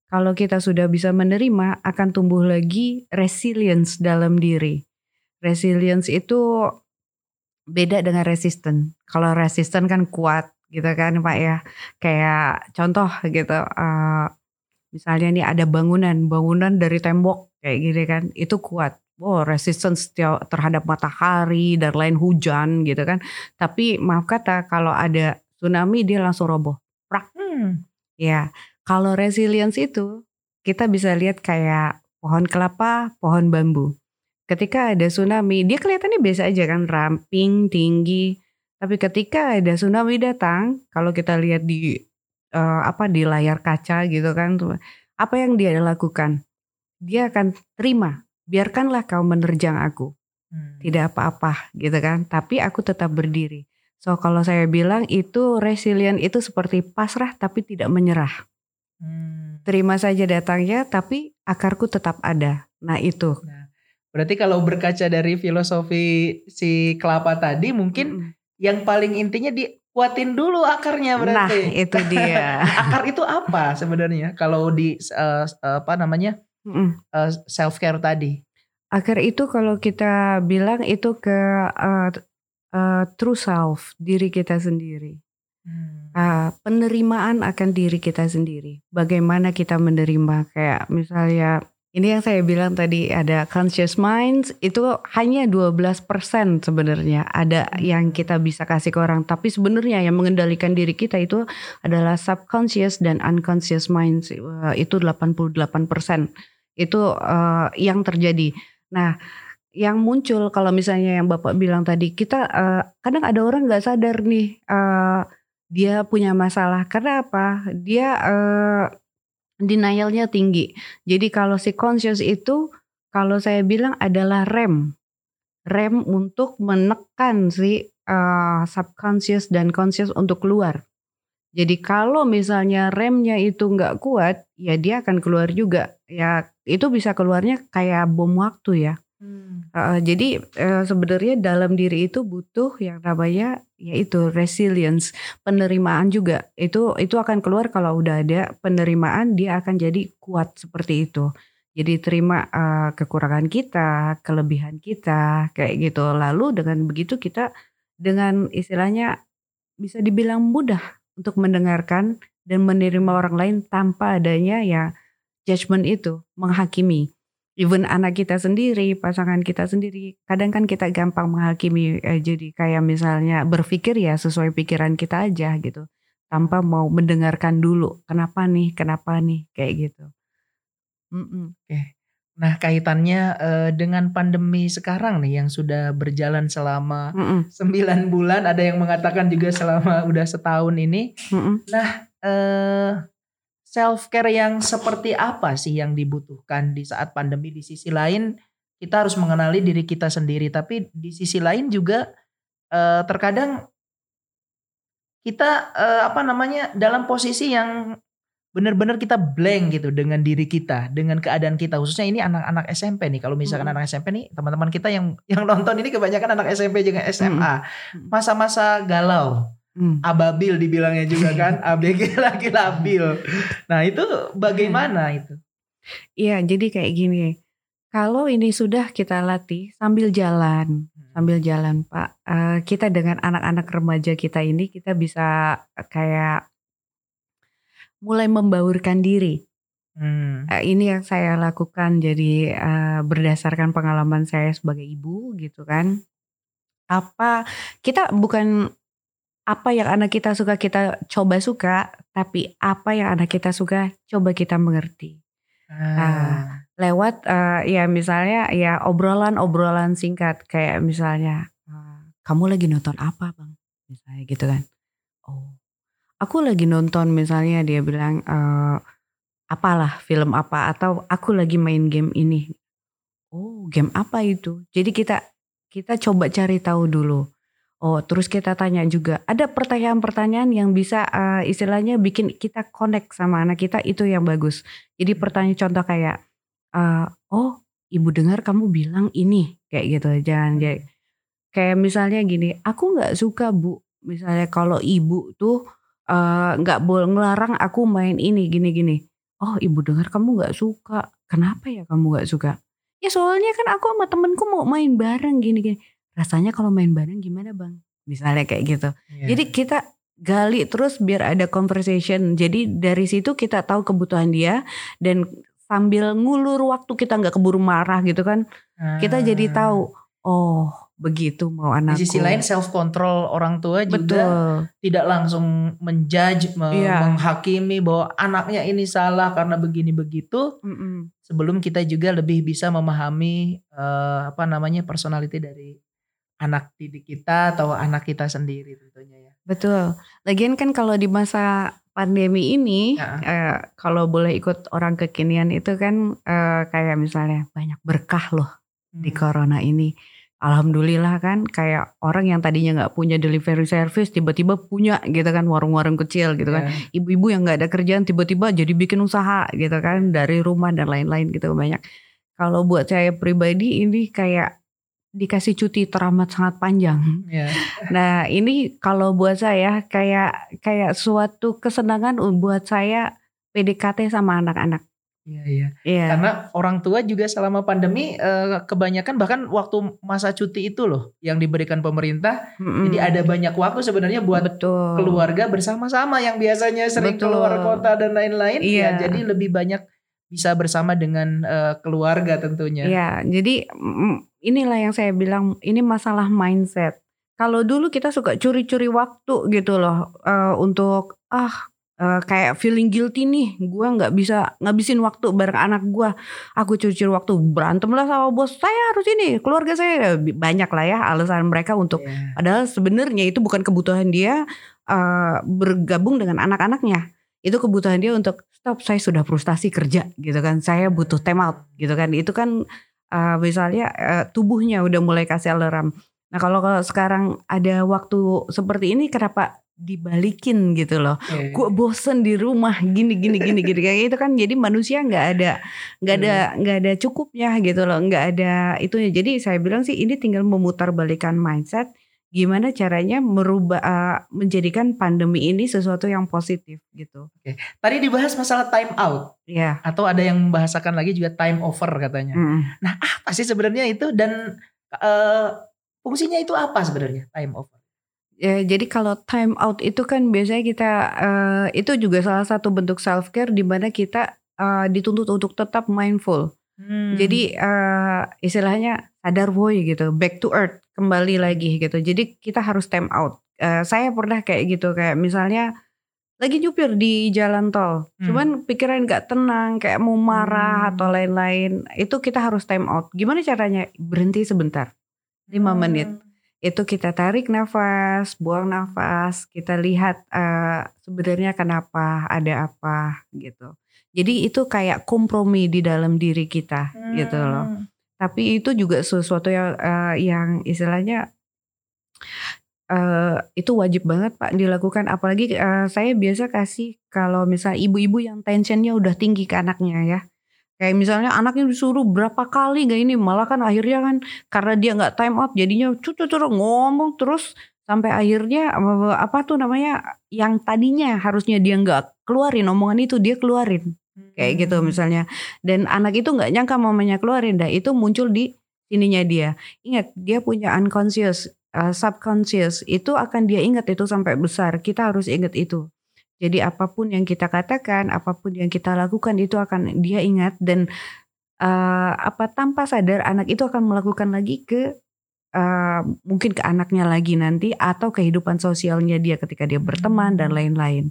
kalau kita sudah bisa menerima, akan tumbuh lagi resilience dalam diri. Resilience itu beda dengan resisten. Kalau resisten kan kuat gitu kan Pak ya. Kayak contoh gitu, uh, misalnya nih ada bangunan, bangunan dari tembok kayak gini kan, itu kuat. Wow, resistance terhadap matahari dan lain hujan gitu kan. Tapi maaf kata kalau ada tsunami dia langsung roboh. Prak. Hmm. Ya, kalau resilience itu kita bisa lihat kayak pohon kelapa, pohon bambu. Ketika ada tsunami, dia kelihatannya biasa aja kan, ramping, tinggi. Tapi ketika ada tsunami datang, kalau kita lihat di uh, apa di layar kaca gitu kan, apa yang dia lakukan? Dia akan terima, biarkanlah kau menerjang aku. Hmm. Tidak apa-apa gitu kan, tapi aku tetap berdiri. So kalau saya bilang itu resilient itu seperti pasrah tapi tidak menyerah. Hmm. Terima saja datangnya, tapi akarku tetap ada. Nah itu. Nah, berarti kalau berkaca dari filosofi si kelapa tadi, mungkin hmm. yang paling intinya dikuatin dulu akarnya berarti. Nah itu dia. Akar itu apa sebenarnya? Kalau di uh, apa namanya hmm. uh, self care tadi? Akar itu kalau kita bilang itu ke uh, uh, true self diri kita sendiri. Hmm. Uh, penerimaan akan diri kita sendiri. Bagaimana kita menerima kayak misalnya ini yang saya bilang tadi ada conscious minds itu hanya 12% sebenarnya ada hmm. yang kita bisa kasih ke orang tapi sebenarnya yang mengendalikan diri kita itu adalah subconscious dan unconscious minds uh, itu 88% itu uh, yang terjadi. Nah, yang muncul kalau misalnya yang bapak bilang tadi kita uh, kadang ada orang nggak sadar nih uh, dia punya masalah karena apa? Dia uh, denialnya tinggi. Jadi kalau si conscious itu kalau saya bilang adalah rem. Rem untuk menekan si uh, subconscious dan conscious untuk keluar. Jadi kalau misalnya remnya itu nggak kuat ya dia akan keluar juga. Ya itu bisa keluarnya kayak bom waktu ya. Hmm. Uh, jadi uh, sebenarnya dalam diri itu butuh yang namanya yaitu resilience, penerimaan juga. Itu itu akan keluar kalau udah ada penerimaan dia akan jadi kuat seperti itu. Jadi terima uh, kekurangan kita, kelebihan kita kayak gitu. Lalu dengan begitu kita dengan istilahnya bisa dibilang mudah untuk mendengarkan dan menerima orang lain tanpa adanya ya judgment itu menghakimi even anak kita sendiri, pasangan kita sendiri, kadang kan kita gampang menghakimi eh, jadi kayak misalnya berpikir ya sesuai pikiran kita aja gitu, tanpa mau mendengarkan dulu kenapa nih, kenapa nih kayak gitu. Mm -mm. Oke. Nah kaitannya uh, dengan pandemi sekarang nih yang sudah berjalan selama sembilan bulan, ada yang mengatakan juga selama udah setahun ini. Mm -mm. Nah uh, self care yang seperti apa sih yang dibutuhkan di saat pandemi di sisi lain kita harus mengenali diri kita sendiri tapi di sisi lain juga uh, terkadang kita uh, apa namanya dalam posisi yang benar-benar kita blank gitu dengan diri kita, dengan keadaan kita. Khususnya ini anak-anak SMP nih. Kalau misalkan hmm. anak SMP nih, teman-teman kita yang yang nonton ini kebanyakan anak SMP juga SMA. Masa-masa galau. Hmm. Ababil dibilangnya juga kan, ABG lagi labil. Nah itu bagaimana hmm. itu? Iya jadi kayak gini, kalau ini sudah kita latih sambil jalan, hmm. sambil jalan Pak, uh, kita dengan anak-anak remaja kita ini kita bisa kayak mulai membaurkan diri. Hmm. Uh, ini yang saya lakukan jadi uh, berdasarkan pengalaman saya sebagai ibu gitu kan. Apa kita bukan apa yang anak kita suka kita coba suka, tapi apa yang anak kita suka coba kita mengerti. Ah. Nah, lewat uh, ya misalnya ya obrolan-obrolan singkat kayak misalnya uh, kamu lagi nonton apa bang, misalnya gitu kan. Oh, aku lagi nonton misalnya dia bilang uh, apalah film apa atau aku lagi main game ini. Oh, game apa itu? Jadi kita kita coba cari tahu dulu Oh, terus kita tanya juga, ada pertanyaan-pertanyaan yang bisa uh, istilahnya bikin kita connect sama anak kita itu yang bagus. Jadi pertanyaan contoh kayak, uh, oh ibu dengar kamu bilang ini kayak gitu, jangan jadi hmm. kayak misalnya gini, aku nggak suka bu, misalnya kalau ibu tuh uh, nggak uh, boleh ngelarang aku main ini gini-gini. Oh ibu dengar kamu nggak suka, kenapa ya kamu nggak suka? Ya soalnya kan aku sama temenku mau main bareng gini-gini rasanya kalau main bareng gimana bang? Misalnya kayak gitu. Yeah. Jadi kita gali terus biar ada conversation. Jadi dari situ kita tahu kebutuhan dia dan sambil ngulur waktu kita nggak keburu marah gitu kan. Hmm. Kita jadi ah. tahu oh begitu mau anakku. Di sisi lain self control orang tua juga Betul. tidak langsung menjudge, yeah. menghakimi bahwa anaknya ini salah karena begini begitu. Mm -mm. Sebelum kita juga lebih bisa memahami uh, apa namanya personality dari anak didik kita atau anak kita sendiri tentunya ya. Betul. Lagian kan kalau di masa pandemi ini, ya. eh, kalau boleh ikut orang kekinian itu kan eh, kayak misalnya banyak berkah loh hmm. di corona ini. Alhamdulillah kan kayak orang yang tadinya nggak punya delivery service tiba-tiba punya gitu kan warung-warung kecil gitu kan. Ya. Ibu-ibu yang nggak ada kerjaan tiba-tiba jadi bikin usaha gitu kan dari rumah dan lain-lain gitu banyak. Kalau buat saya pribadi ini kayak dikasih cuti teramat sangat panjang. Yeah. Nah ini kalau buat saya kayak kayak suatu kesenangan buat saya PDKT sama anak-anak. Iya iya. Yeah. Karena orang tua juga selama pandemi eh, kebanyakan bahkan waktu masa cuti itu loh yang diberikan pemerintah. Mm-hmm. Jadi ada banyak waktu sebenarnya buat Betul. keluarga bersama-sama yang biasanya sering Betul. keluar kota dan lain-lain. Iya. Yeah. Ya, jadi lebih banyak bisa bersama dengan uh, keluarga tentunya. Iya. Jadi inilah yang saya bilang ini masalah mindset. Kalau dulu kita suka curi-curi waktu gitu loh uh, untuk ah uh, kayak feeling guilty nih gue nggak bisa ngabisin waktu bareng anak gue aku cuci waktu berantem lah sama bos saya harus ini keluarga saya. Banyak lah ya alasan mereka untuk yeah. padahal sebenarnya itu bukan kebutuhan dia uh, bergabung dengan anak-anaknya. Itu kebutuhan dia untuk stop saya sudah frustasi kerja gitu kan. Saya butuh time out gitu kan. Itu kan uh, misalnya uh, tubuhnya udah mulai kasih alarm nah kalau sekarang ada waktu seperti ini kenapa dibalikin gitu loh. Yeah. Gue bosen di rumah gini gini gini gini kayak itu kan jadi manusia nggak ada nggak ada nggak ada cukupnya gitu loh nggak ada itunya. Jadi saya bilang sih ini tinggal memutar balikan mindset gimana caranya merubah uh, menjadikan pandemi ini sesuatu yang positif gitu. Oke. Tadi dibahas masalah time out. Ya. Yeah. Atau ada yang membahasakan lagi juga time over katanya. Mm. Nah, apa sih sebenarnya itu dan uh, fungsinya itu apa sebenarnya time over? Ya, jadi kalau time out itu kan biasanya kita uh, itu juga salah satu bentuk self care di mana kita uh, dituntut untuk tetap mindful. Hmm. Jadi uh, istilahnya sadar boy gitu, back to earth, kembali lagi gitu. Jadi kita harus time out. Uh, saya pernah kayak gitu kayak misalnya lagi nyupir di jalan tol, hmm. cuman pikiran nggak tenang, kayak mau marah hmm. atau lain-lain. Itu kita harus time out. Gimana caranya? Berhenti sebentar, 5 hmm. menit itu kita tarik nafas, buang nafas, kita lihat uh, sebenarnya kenapa, ada apa gitu. Jadi itu kayak kompromi di dalam diri kita hmm. gitu loh. Tapi itu juga sesuatu yang uh, yang istilahnya uh, itu wajib banget Pak dilakukan. Apalagi uh, saya biasa kasih kalau misal ibu-ibu yang tensionnya udah tinggi ke anaknya ya Kayak misalnya anaknya disuruh berapa kali gak ini malah kan akhirnya kan karena dia nggak time out jadinya cucu cucu ngomong terus sampai akhirnya apa tuh namanya yang tadinya harusnya dia nggak keluarin omongan itu dia keluarin kayak gitu hmm. misalnya dan anak itu nggak nyangka mamanya keluarin dah itu muncul di sininya dia ingat dia punya unconscious uh, subconscious itu akan dia ingat itu sampai besar kita harus ingat itu jadi apa pun yang kita katakan, apa pun yang kita lakukan itu akan dia ingat dan uh, apa tanpa sadar anak itu akan melakukan lagi ke uh, mungkin ke anaknya lagi nanti atau kehidupan sosialnya dia ketika dia berteman dan hmm. lain-lain.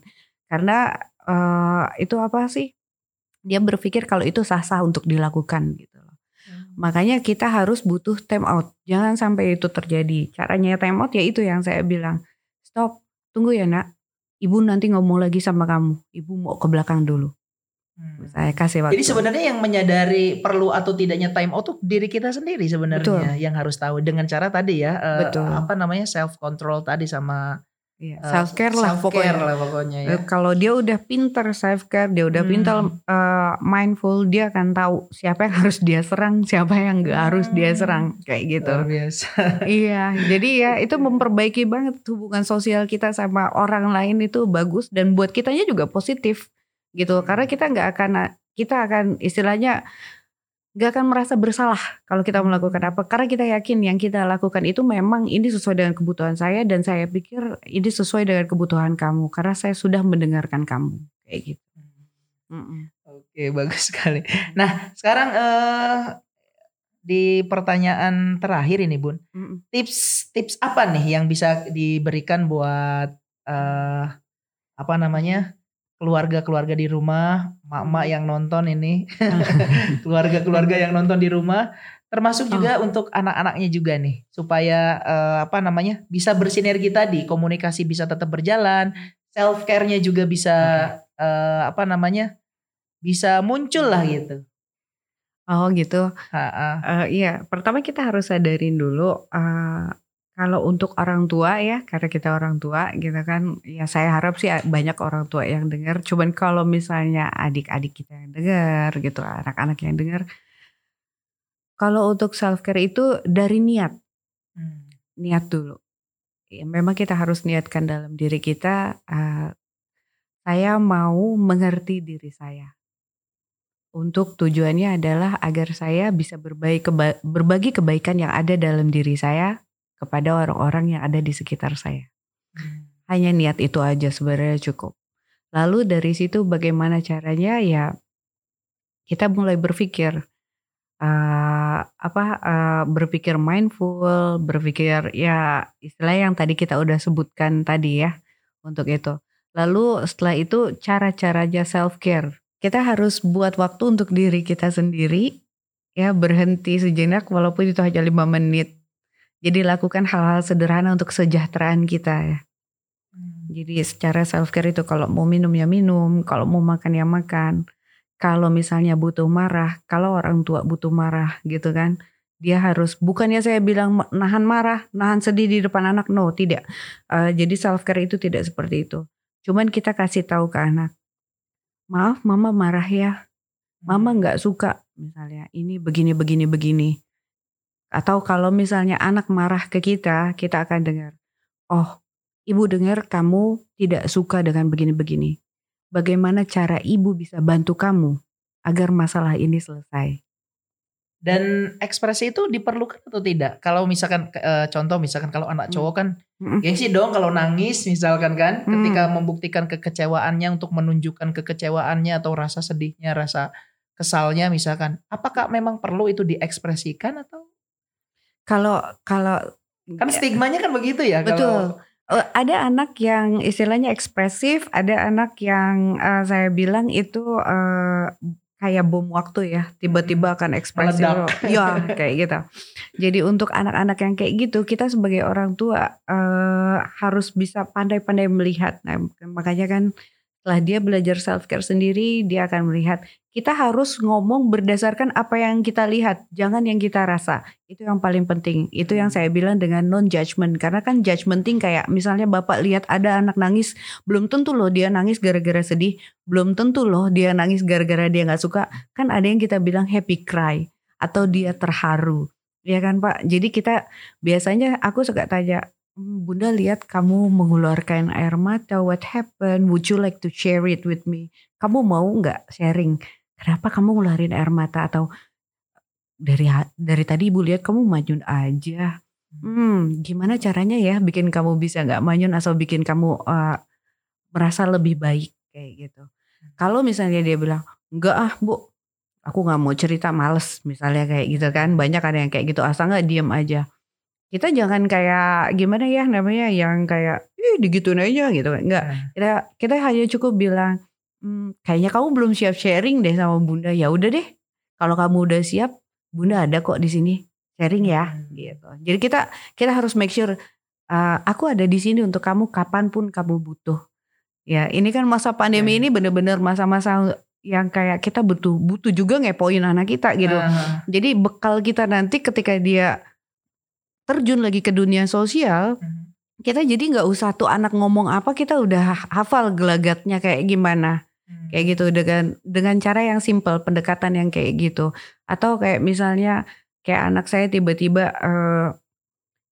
Karena uh, itu apa sih? Dia berpikir kalau itu sah-sah untuk dilakukan gitu loh. Hmm. Makanya kita harus butuh time out. Jangan sampai itu terjadi. Caranya time out ya itu yang saya bilang. Stop, tunggu ya nak ibu nanti ngomong lagi sama kamu ibu mau ke belakang dulu hmm. saya kasih waktu jadi sebenarnya yang menyadari perlu atau tidaknya time out tuh diri kita sendiri sebenarnya yang harus tahu dengan cara tadi ya uh, Betul. apa namanya self control tadi sama Iya, uh, self care lah self -care pokoknya. lah pokoknya ya. Kalau dia udah pinter self care, dia udah hmm. pinter uh, mindful, dia akan tahu siapa yang harus dia serang, siapa yang gak hmm. harus dia hmm. serang, kayak gitu. Luar biasa. iya, jadi ya itu memperbaiki banget hubungan sosial kita sama orang lain itu bagus dan buat kitanya juga positif gitu. Karena kita nggak akan kita akan istilahnya gak akan merasa bersalah kalau kita melakukan apa. Karena kita yakin yang kita lakukan itu memang ini sesuai dengan kebutuhan saya dan saya pikir ini sesuai dengan kebutuhan kamu. Karena saya sudah mendengarkan kamu. Kayak gitu. Mm Oke bagus sekali. Nah sekarang uh, di pertanyaan terakhir ini bun, mm tips tips apa nih yang bisa diberikan buat uh, apa namanya keluarga-keluarga di rumah, mak-mak hmm. yang nonton ini, keluarga-keluarga yang nonton di rumah, termasuk juga oh. untuk anak-anaknya juga nih, supaya uh, apa namanya bisa bersinergi tadi, komunikasi bisa tetap berjalan, self care-nya juga bisa uh, apa namanya bisa muncul lah gitu. Oh gitu. Uh, iya, pertama kita harus sadarin dulu uh, kalau untuk orang tua ya, karena kita orang tua gitu kan, ya saya harap sih banyak orang tua yang dengar. Cuman kalau misalnya adik-adik kita yang dengar gitu, anak-anak yang dengar, kalau untuk self care itu dari niat, hmm. niat dulu. Ya, memang kita harus niatkan dalam diri kita, uh, saya mau mengerti diri saya. Untuk tujuannya adalah agar saya bisa berbagi, keba berbagi kebaikan yang ada dalam diri saya kepada orang-orang yang ada di sekitar saya. Hmm. Hanya niat itu aja sebenarnya cukup. Lalu dari situ bagaimana caranya ya kita mulai berpikir uh, apa uh, berpikir mindful, berpikir ya istilah yang tadi kita udah sebutkan tadi ya untuk itu. Lalu setelah itu cara-caranya self care. Kita harus buat waktu untuk diri kita sendiri ya berhenti sejenak walaupun itu hanya lima menit. Jadi lakukan hal-hal sederhana untuk kesejahteraan kita ya. Hmm. Jadi secara self care itu kalau mau minum ya minum, kalau mau makan ya makan. Kalau misalnya butuh marah, kalau orang tua butuh marah gitu kan, dia harus bukannya saya bilang nahan marah, nahan sedih di depan anak, no tidak. Uh, jadi self care itu tidak seperti itu. Cuman kita kasih tahu ke anak, maaf mama marah ya, mama hmm. nggak suka misalnya ini begini begini begini. Atau kalau misalnya anak marah ke kita, kita akan dengar, oh ibu dengar kamu tidak suka dengan begini-begini. Bagaimana cara ibu bisa bantu kamu agar masalah ini selesai? Dan ekspresi itu diperlukan atau tidak? Kalau misalkan e, contoh misalkan kalau anak cowok kan mm. gengsi dong kalau nangis misalkan kan mm. ketika membuktikan kekecewaannya untuk menunjukkan kekecewaannya atau rasa sedihnya, rasa kesalnya misalkan. Apakah memang perlu itu diekspresikan atau kalau kalau kan stigmanya kan begitu ya Betul. Kalau, uh, ada anak yang istilahnya ekspresif, ada anak yang uh, saya bilang itu uh, kayak bom waktu ya tiba-tiba akan ekspresi ya kayak gitu. Jadi untuk anak-anak yang kayak gitu kita sebagai orang tua uh, harus bisa pandai-pandai melihat. Nah, makanya kan setelah dia belajar self care sendiri, dia akan melihat kita harus ngomong berdasarkan apa yang kita lihat, jangan yang kita rasa. Itu yang paling penting. Itu yang saya bilang dengan non judgment karena kan judgmenting kayak misalnya Bapak lihat ada anak nangis, belum tentu loh dia nangis gara-gara sedih, belum tentu loh dia nangis gara-gara dia nggak suka. Kan ada yang kita bilang happy cry atau dia terharu. Ya kan Pak. Jadi kita biasanya aku suka tanya, Hmm, Bunda lihat kamu mengeluarkan air mata. What happened? Would you like to share it with me? Kamu mau nggak sharing? Kenapa kamu ngeluarin air mata? Atau dari dari tadi ibu lihat kamu manyun aja. Hmm, gimana caranya ya bikin kamu bisa nggak manyun atau bikin kamu uh, merasa lebih baik? Kayak gitu. Kalau misalnya dia bilang enggak ah bu, aku nggak mau cerita males misalnya kayak gitu kan. Banyak ada yang kayak gitu. Asal nggak diem aja. Kita jangan kayak gimana ya namanya yang kayak ih digituin aja gitu enggak hmm. kita kita hanya cukup bilang hmm, kayaknya kamu belum siap sharing deh sama bunda ya udah deh kalau kamu udah siap bunda ada kok di sini sharing ya hmm. gitu jadi kita kita harus make sure uh, aku ada di sini untuk kamu kapan pun kamu butuh ya ini kan masa pandemi hmm. ini bener-bener masa-masa yang kayak kita butuh butuh juga ngepoin anak kita gitu uh. jadi bekal kita nanti ketika dia terjun lagi ke dunia sosial, hmm. kita jadi nggak usah tuh anak ngomong apa kita udah hafal gelagatnya kayak gimana. Hmm. Kayak gitu dengan dengan cara yang simple, pendekatan yang kayak gitu. Atau kayak misalnya kayak anak saya tiba-tiba uh,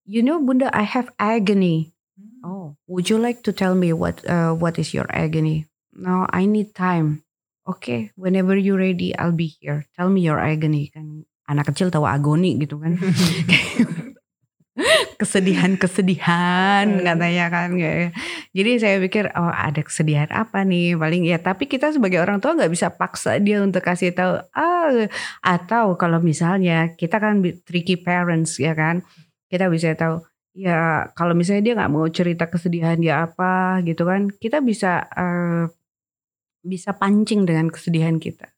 you know Bunda I have agony. Hmm. Oh, would you like to tell me what uh, what is your agony? No, I need time. Oke, okay, whenever you ready, I'll be here. Tell me your agony kan anak kecil tahu agoni gitu kan. kesedihan-kesedihan katanya kan kayak. Jadi saya pikir oh ada kesedihan apa nih? Paling ya tapi kita sebagai orang tua nggak bisa paksa dia untuk kasih tahu ah atau kalau misalnya kita kan tricky parents ya kan. Kita bisa tahu ya kalau misalnya dia nggak mau cerita kesedihan dia apa gitu kan. Kita bisa uh, bisa pancing dengan kesedihan kita.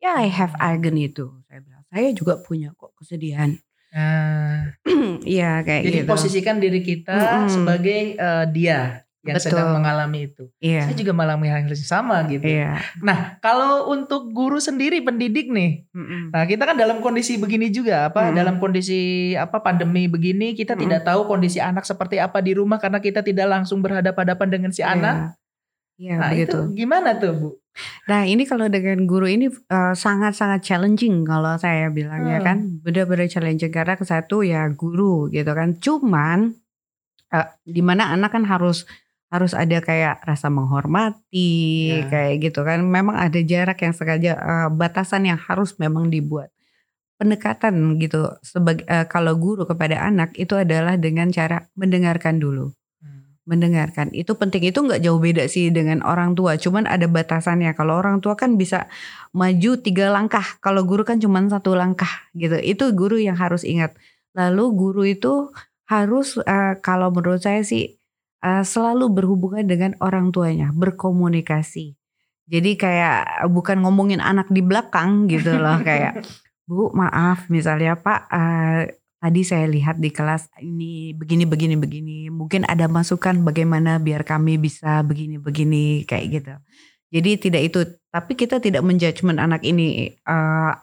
Ya I have hmm. agony itu saya bilang. Saya juga punya kok kesedihan Nah, iya kayak jadi gitu. posisikan diri kita mm -hmm. sebagai uh, dia yang Betul. sedang mengalami itu. Iya. Saya juga mengalami hal yang sama gitu. Iya. Nah, kalau untuk guru sendiri pendidik nih, mm -hmm. nah kita kan dalam kondisi begini juga, apa mm -hmm. dalam kondisi apa pandemi begini, kita mm -hmm. tidak tahu kondisi anak seperti apa di rumah karena kita tidak langsung berhadapan-hadapan dengan si yeah. anak. Iya, nah, begitu. Itu gimana tuh, Bu? Nah ini kalau dengan guru ini sangat-sangat uh, challenging kalau saya bilangnya hmm. kan. Benar-benar challenging karena ke satu ya guru gitu kan. Cuman uh, di mana anak kan harus harus ada kayak rasa menghormati ya. kayak gitu kan. Memang ada jarak yang sengaja uh, batasan yang harus memang dibuat. Pendekatan gitu sebagai uh, kalau guru kepada anak itu adalah dengan cara mendengarkan dulu mendengarkan. Itu penting. Itu nggak jauh beda sih dengan orang tua. Cuman ada batasannya. Kalau orang tua kan bisa maju tiga langkah. Kalau guru kan cuma satu langkah gitu. Itu guru yang harus ingat. Lalu guru itu harus uh, kalau menurut saya sih uh, selalu berhubungan dengan orang tuanya, berkomunikasi. Jadi kayak bukan ngomongin anak di belakang gitu loh. Kayak Bu maaf misalnya Pak uh, tadi saya lihat di kelas ini begini begini begini mungkin ada masukan bagaimana biar kami bisa begini begini kayak gitu. Jadi tidak itu tapi kita tidak menjudgment anak ini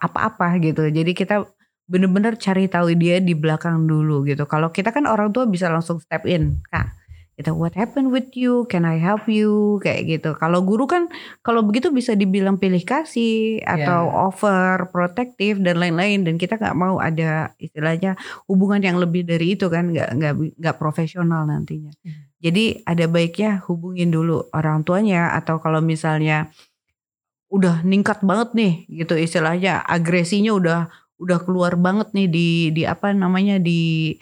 apa-apa uh, gitu. Jadi kita benar-benar cari tahu dia di belakang dulu gitu. Kalau kita kan orang tua bisa langsung step in, Kak gitu what happened with you can I help you kayak gitu kalau guru kan kalau begitu bisa dibilang pilih kasih atau yeah. over protektif dan lain-lain dan kita nggak mau ada istilahnya hubungan yang lebih dari itu kan nggak nggak nggak profesional nantinya mm. jadi ada baiknya hubungin dulu orang tuanya atau kalau misalnya udah ningkat banget nih gitu istilahnya agresinya udah udah keluar banget nih di di apa namanya di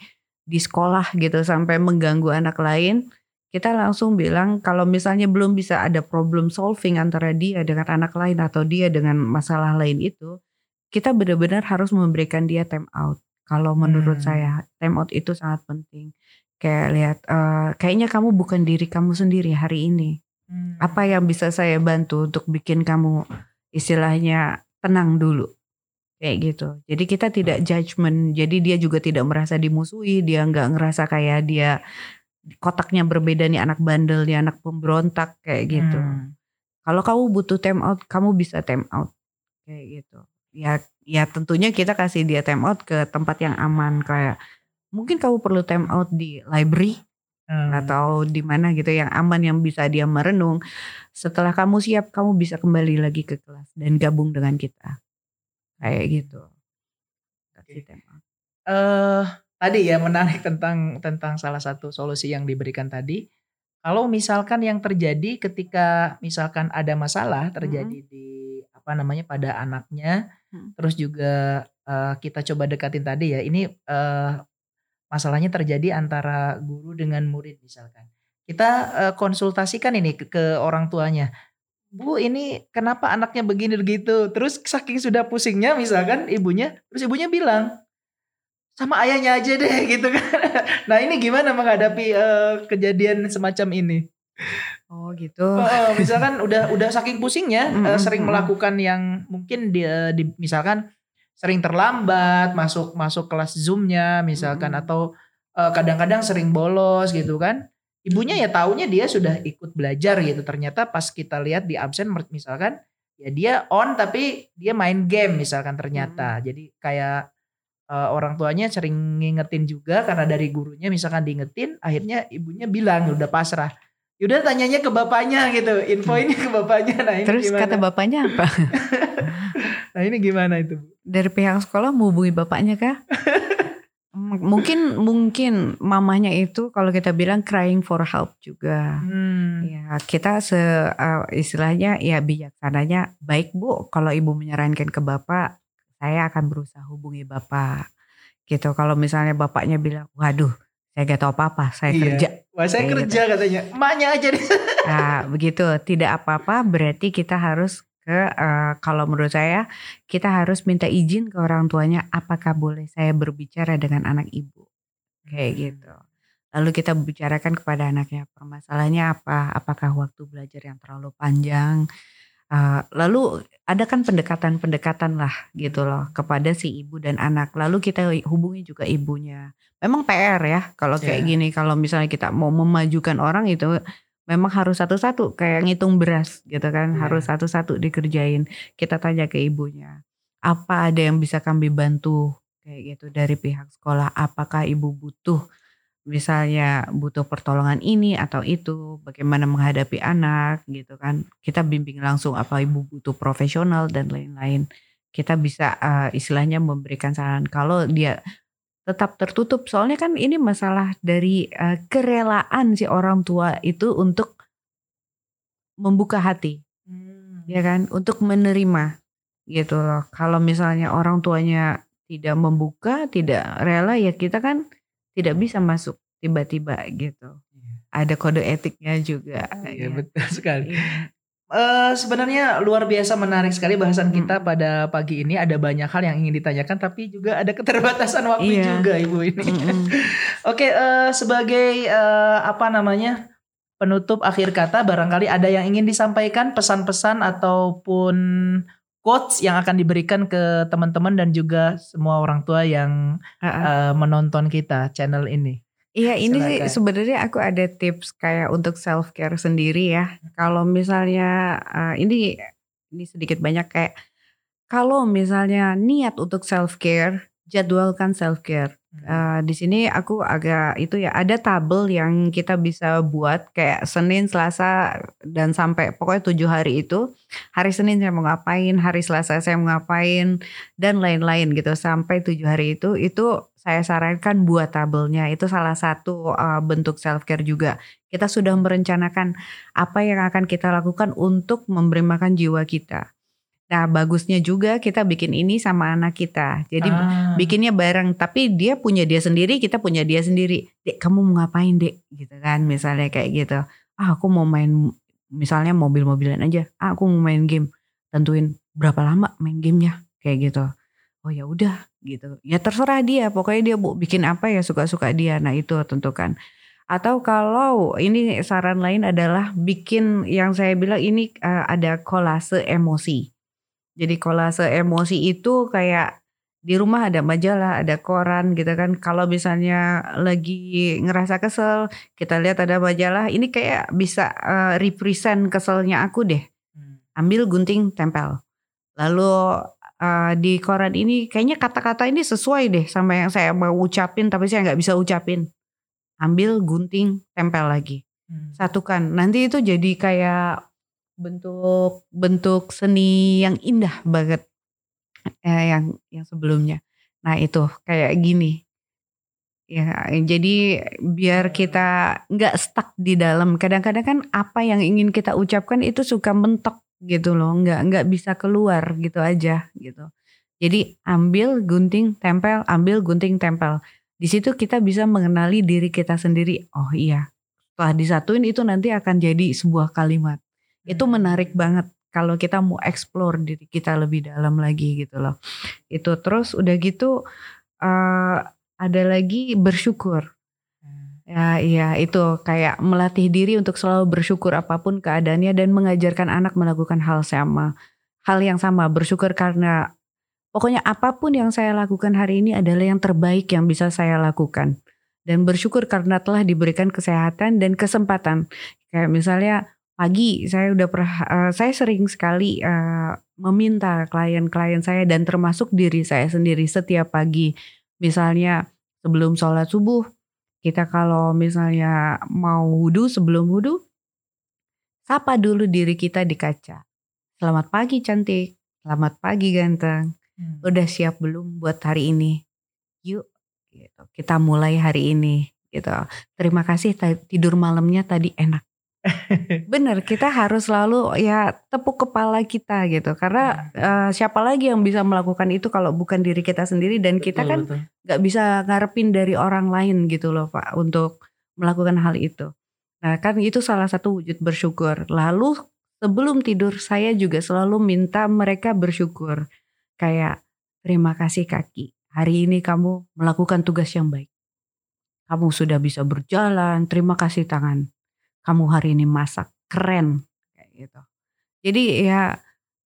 di sekolah gitu sampai mengganggu anak lain, kita langsung bilang kalau misalnya belum bisa ada problem solving antara dia dengan anak lain atau dia dengan masalah lain itu, kita benar-benar harus memberikan dia time out. Kalau menurut hmm. saya time out itu sangat penting. Kayak lihat, uh, kayaknya kamu bukan diri kamu sendiri hari ini. Hmm. Apa yang bisa saya bantu untuk bikin kamu istilahnya tenang dulu kayak gitu. Jadi kita tidak judgement. Jadi dia juga tidak merasa dimusuhi. Dia nggak ngerasa kayak dia kotaknya berbeda nih anak bandel nih anak pemberontak kayak gitu. Hmm. Kalau kamu butuh time out, kamu bisa time out kayak gitu. Ya ya tentunya kita kasih dia time out ke tempat yang aman kayak mungkin kamu perlu time out di library hmm. atau di mana gitu yang aman yang bisa dia merenung. Setelah kamu siap, kamu bisa kembali lagi ke kelas dan gabung dengan kita. Kayak gitu. Kasih tema. Uh, tadi ya menarik tentang tentang salah satu solusi yang diberikan tadi. Kalau misalkan yang terjadi ketika misalkan ada masalah terjadi hmm. di apa namanya pada anaknya, hmm. terus juga uh, kita coba dekatin tadi ya. Ini uh, masalahnya terjadi antara guru dengan murid misalkan. Kita uh, konsultasikan ini ke, ke orang tuanya Bu ini kenapa anaknya begini begitu? Terus saking sudah pusingnya misalkan ibunya terus ibunya bilang sama ayahnya aja deh gitu kan. Nah ini gimana menghadapi uh, kejadian semacam ini? Oh gitu. Uh, misalkan udah udah saking pusingnya mm -hmm. uh, sering melakukan yang mungkin dia di, misalkan sering terlambat masuk masuk kelas zoomnya misalkan mm -hmm. atau kadang-kadang uh, sering bolos gitu kan ibunya ya taunya dia sudah ikut belajar gitu ternyata pas kita lihat di absen misalkan ya dia on tapi dia main game misalkan ternyata hmm. jadi kayak uh, orang tuanya sering ngingetin juga karena dari gurunya misalkan diingetin akhirnya ibunya bilang udah pasrah Yaudah tanyanya ke bapaknya gitu, info ini ke bapaknya. Nah, ini Terus gimana? kata bapaknya apa? nah ini gimana itu? Dari pihak sekolah mau hubungi bapaknya kah? mungkin mungkin mamanya itu kalau kita bilang crying for help juga. Hmm. ya kita se uh, istilahnya ya bijaksananya baik bu. Kalau ibu menyarankan ke bapak saya akan berusaha hubungi bapak. Gitu. Kalau misalnya bapaknya bilang waduh saya gak tahu apa-apa saya iya. kerja. Wah saya kerja gitu. katanya. Emaknya aja deh. Nah begitu. Tidak apa-apa berarti kita harus ke uh, kalau menurut saya kita harus minta izin ke orang tuanya apakah boleh saya berbicara dengan anak ibu? Kayak hmm. gitu. Lalu kita bicarakan kepada anaknya permasalahannya apa? Apakah waktu belajar yang terlalu panjang? Uh, lalu ada kan pendekatan-pendekatan lah gitu loh kepada si ibu dan anak. Lalu kita hubungi juga ibunya. Memang PR ya kalau kayak yeah. gini kalau misalnya kita mau memajukan orang itu memang harus satu-satu kayak ngitung beras gitu kan yeah. harus satu-satu dikerjain. Kita tanya ke ibunya apa ada yang bisa kami bantu? Kayak gitu dari pihak sekolah apakah ibu butuh misalnya butuh pertolongan ini atau itu? Bagaimana menghadapi anak? Gitu kan. Kita bimbing langsung apa ibu butuh profesional dan lain-lain. Kita bisa uh, istilahnya memberikan saran. Kalau dia tetap tertutup soalnya kan ini masalah dari uh, kerelaan si orang tua itu untuk membuka hati hmm. ya kan untuk menerima gitu loh kalau misalnya orang tuanya tidak membuka tidak rela ya kita kan tidak bisa masuk tiba-tiba gitu iya. ada kode etiknya juga iya ya. betul sekali iya. Uh, sebenarnya luar biasa menarik sekali bahasan hmm. kita pada pagi ini. Ada banyak hal yang ingin ditanyakan, tapi juga ada keterbatasan waktu iya. juga, ibu ini. Hmm. Oke, uh, sebagai uh, apa namanya penutup akhir kata, barangkali ada yang ingin disampaikan pesan-pesan ataupun quotes yang akan diberikan ke teman-teman dan juga semua orang tua yang. Uh, menonton kita channel ini. Iya ini sih sebenarnya aku ada tips kayak untuk self care sendiri ya. Kalau misalnya uh, ini ini sedikit banyak kayak kalau misalnya niat untuk self care, jadwalkan self care. Uh, di sini aku agak itu ya ada tabel yang kita bisa buat kayak Senin, Selasa dan sampai pokoknya tujuh hari itu. Hari Senin saya mau ngapain, hari Selasa saya mau ngapain dan lain-lain gitu. Sampai tujuh hari itu itu saya sarankan buat tabelnya. Itu salah satu uh, bentuk self care juga. Kita sudah merencanakan apa yang akan kita lakukan untuk memberi makan jiwa kita Nah, bagusnya juga kita bikin ini sama anak kita. Jadi ah. bikinnya bareng, tapi dia punya dia sendiri, kita punya dia sendiri. Dek, kamu mau ngapain, Dek? Gitu kan, misalnya kayak gitu. Ah, aku mau main misalnya mobil-mobilan aja. Ah, aku mau main game. Tentuin berapa lama main gamenya, kayak gitu. Oh ya udah, gitu. Ya terserah dia, pokoknya dia bu bikin apa ya suka-suka dia. Nah, itu tentukan. Atau kalau ini saran lain adalah bikin yang saya bilang ini uh, ada kolase emosi. Jadi kolase emosi itu kayak di rumah ada majalah, ada koran gitu kan. Kalau misalnya lagi ngerasa kesel, kita lihat ada majalah, ini kayak bisa uh, represent keselnya aku deh. Hmm. Ambil gunting tempel. Lalu uh, di koran ini kayaknya kata-kata ini sesuai deh sama yang saya mau ucapin tapi saya nggak bisa ucapin. Ambil gunting tempel lagi. Hmm. Satukan. Nanti itu jadi kayak bentuk bentuk seni yang indah banget eh, yang yang sebelumnya. Nah itu kayak gini. Ya, jadi biar kita nggak stuck di dalam. Kadang-kadang kan apa yang ingin kita ucapkan itu suka mentok gitu loh, nggak nggak bisa keluar gitu aja gitu. Jadi ambil gunting tempel, ambil gunting tempel. Di situ kita bisa mengenali diri kita sendiri. Oh iya, setelah disatuin itu nanti akan jadi sebuah kalimat. Itu menarik banget kalau kita mau explore diri kita lebih dalam lagi gitu loh. Itu terus udah gitu uh, ada lagi bersyukur. Hmm. Ya iya itu kayak melatih diri untuk selalu bersyukur apa pun keadaannya dan mengajarkan anak melakukan hal sama. Hal yang sama, bersyukur karena pokoknya apa pun yang saya lakukan hari ini adalah yang terbaik yang bisa saya lakukan. Dan bersyukur karena telah diberikan kesehatan dan kesempatan. Kayak misalnya pagi saya udah pernah uh, saya sering sekali uh, meminta klien-klien saya dan termasuk diri saya sendiri setiap pagi. Misalnya sebelum sholat subuh kita kalau misalnya mau wudhu sebelum wudhu sapa dulu diri kita di kaca. Selamat pagi cantik. Selamat pagi ganteng. Hmm. udah siap belum buat hari ini? Yuk gitu. Kita mulai hari ini gitu. Terima kasih tidur malamnya tadi enak Bener, kita harus selalu ya tepuk kepala kita gitu. Karena uh, siapa lagi yang bisa melakukan itu kalau bukan diri kita sendiri dan betul, kita kan nggak bisa ngarepin dari orang lain gitu loh Pak untuk melakukan hal itu. Nah kan itu salah satu wujud bersyukur. Lalu sebelum tidur saya juga selalu minta mereka bersyukur. Kayak terima kasih kaki, hari ini kamu melakukan tugas yang baik. Kamu sudah bisa berjalan, terima kasih tangan kamu hari ini masak keren kayak gitu. Jadi ya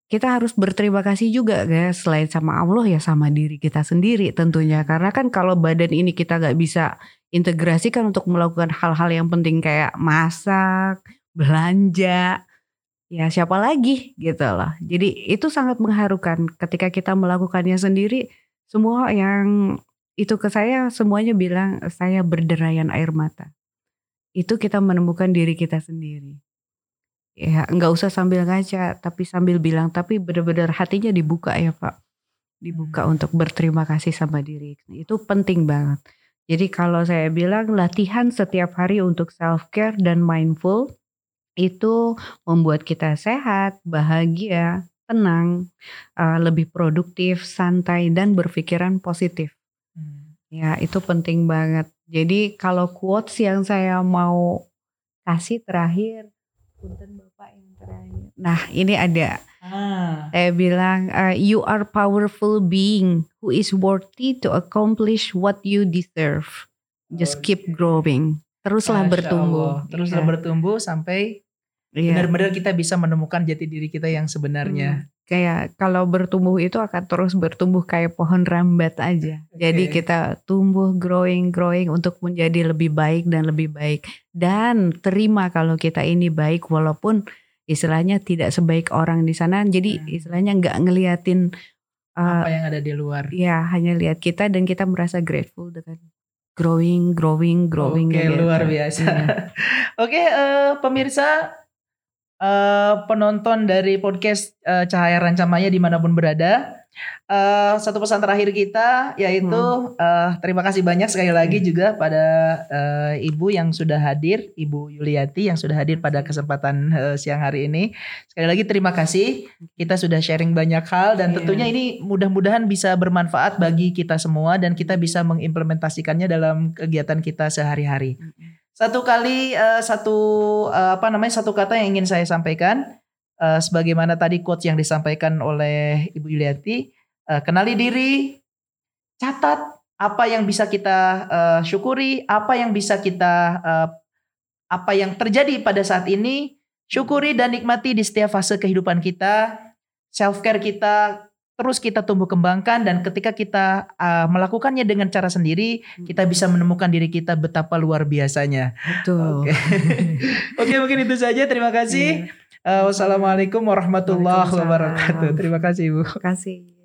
kita harus berterima kasih juga guys selain sama Allah ya sama diri kita sendiri tentunya karena kan kalau badan ini kita nggak bisa integrasikan untuk melakukan hal-hal yang penting kayak masak, belanja, ya siapa lagi gitu loh. Jadi itu sangat mengharukan ketika kita melakukannya sendiri semua yang itu ke saya semuanya bilang saya berderayan air mata itu kita menemukan diri kita sendiri. Ya nggak usah sambil ngaca, tapi sambil bilang, tapi benar-benar hatinya dibuka ya Pak. Dibuka hmm. untuk berterima kasih sama diri. Itu penting banget. Jadi kalau saya bilang latihan setiap hari untuk self care dan mindful itu membuat kita sehat, bahagia, tenang, uh, lebih produktif, santai dan berpikiran positif. Hmm. Ya, itu penting banget. Jadi kalau quotes yang saya mau kasih terakhir, punten Bapak yang terakhir. Nah, ini ada. Ah. Saya bilang uh, you are powerful being who is worthy to accomplish what you deserve. just keep growing teruslah Masya bertumbuh Allah. Teruslah Iya. bertumbuh sampai Iya. benar-benar kita bisa menemukan jati diri kita yang sebenarnya. Kayak kalau bertumbuh itu akan terus bertumbuh kayak pohon rambat aja. Jadi Oke. kita tumbuh growing growing untuk menjadi lebih baik dan lebih baik dan terima kalau kita ini baik walaupun istilahnya tidak sebaik orang di sana. Jadi Hmm. istilahnya nggak ngeliatin uh, Apa yang ada di luar. ya hanya lihat kita dan kita merasa grateful dengan growing growing growing Oke, gitu. luar biasa. Iya. Oke, eh, pemirsa, eh, penonton dari podcast eh, Cahaya Rancamaya di mana pun berada, eh, satu pesan terakhir kita yaitu eh, terima kasih banyak sekali lagi juga pada eh, ibu yang sudah hadir, Ibu Yuliati yang sudah hadir pada kesempatan eh, siang hari ini. Sekali lagi terima kasih, kita sudah sharing banyak hal dan Iya. tentunya ini mudah-mudahan bisa bermanfaat bagi kita semua dan kita bisa mengimplementasikannya dalam kegiatan kita sehari-hari. Satu kali eh, satu eh, apa namanya satu kata yang ingin saya sampaikan eh, sebagaimana tadi quotes yang disampaikan oleh Ibu Yuliati, eh, kenali diri, catat apa yang bisa kita eh, syukuri, apa yang bisa kita eh, apa yang terjadi pada saat ini, syukuri dan nikmati di setiap fase kehidupan kita. Self care kita terus kita tumbuh kembangkan dan ketika kita uh, melakukannya dengan cara sendiri, kita bisa menemukan diri kita betapa luar biasanya. Betul. Oke. Oke, mungkin itu saja. Terima kasih. Uh, wassalamualaikum warahmatullahi wabarakatuh. Terima kasih, Ibu. Terima kasih.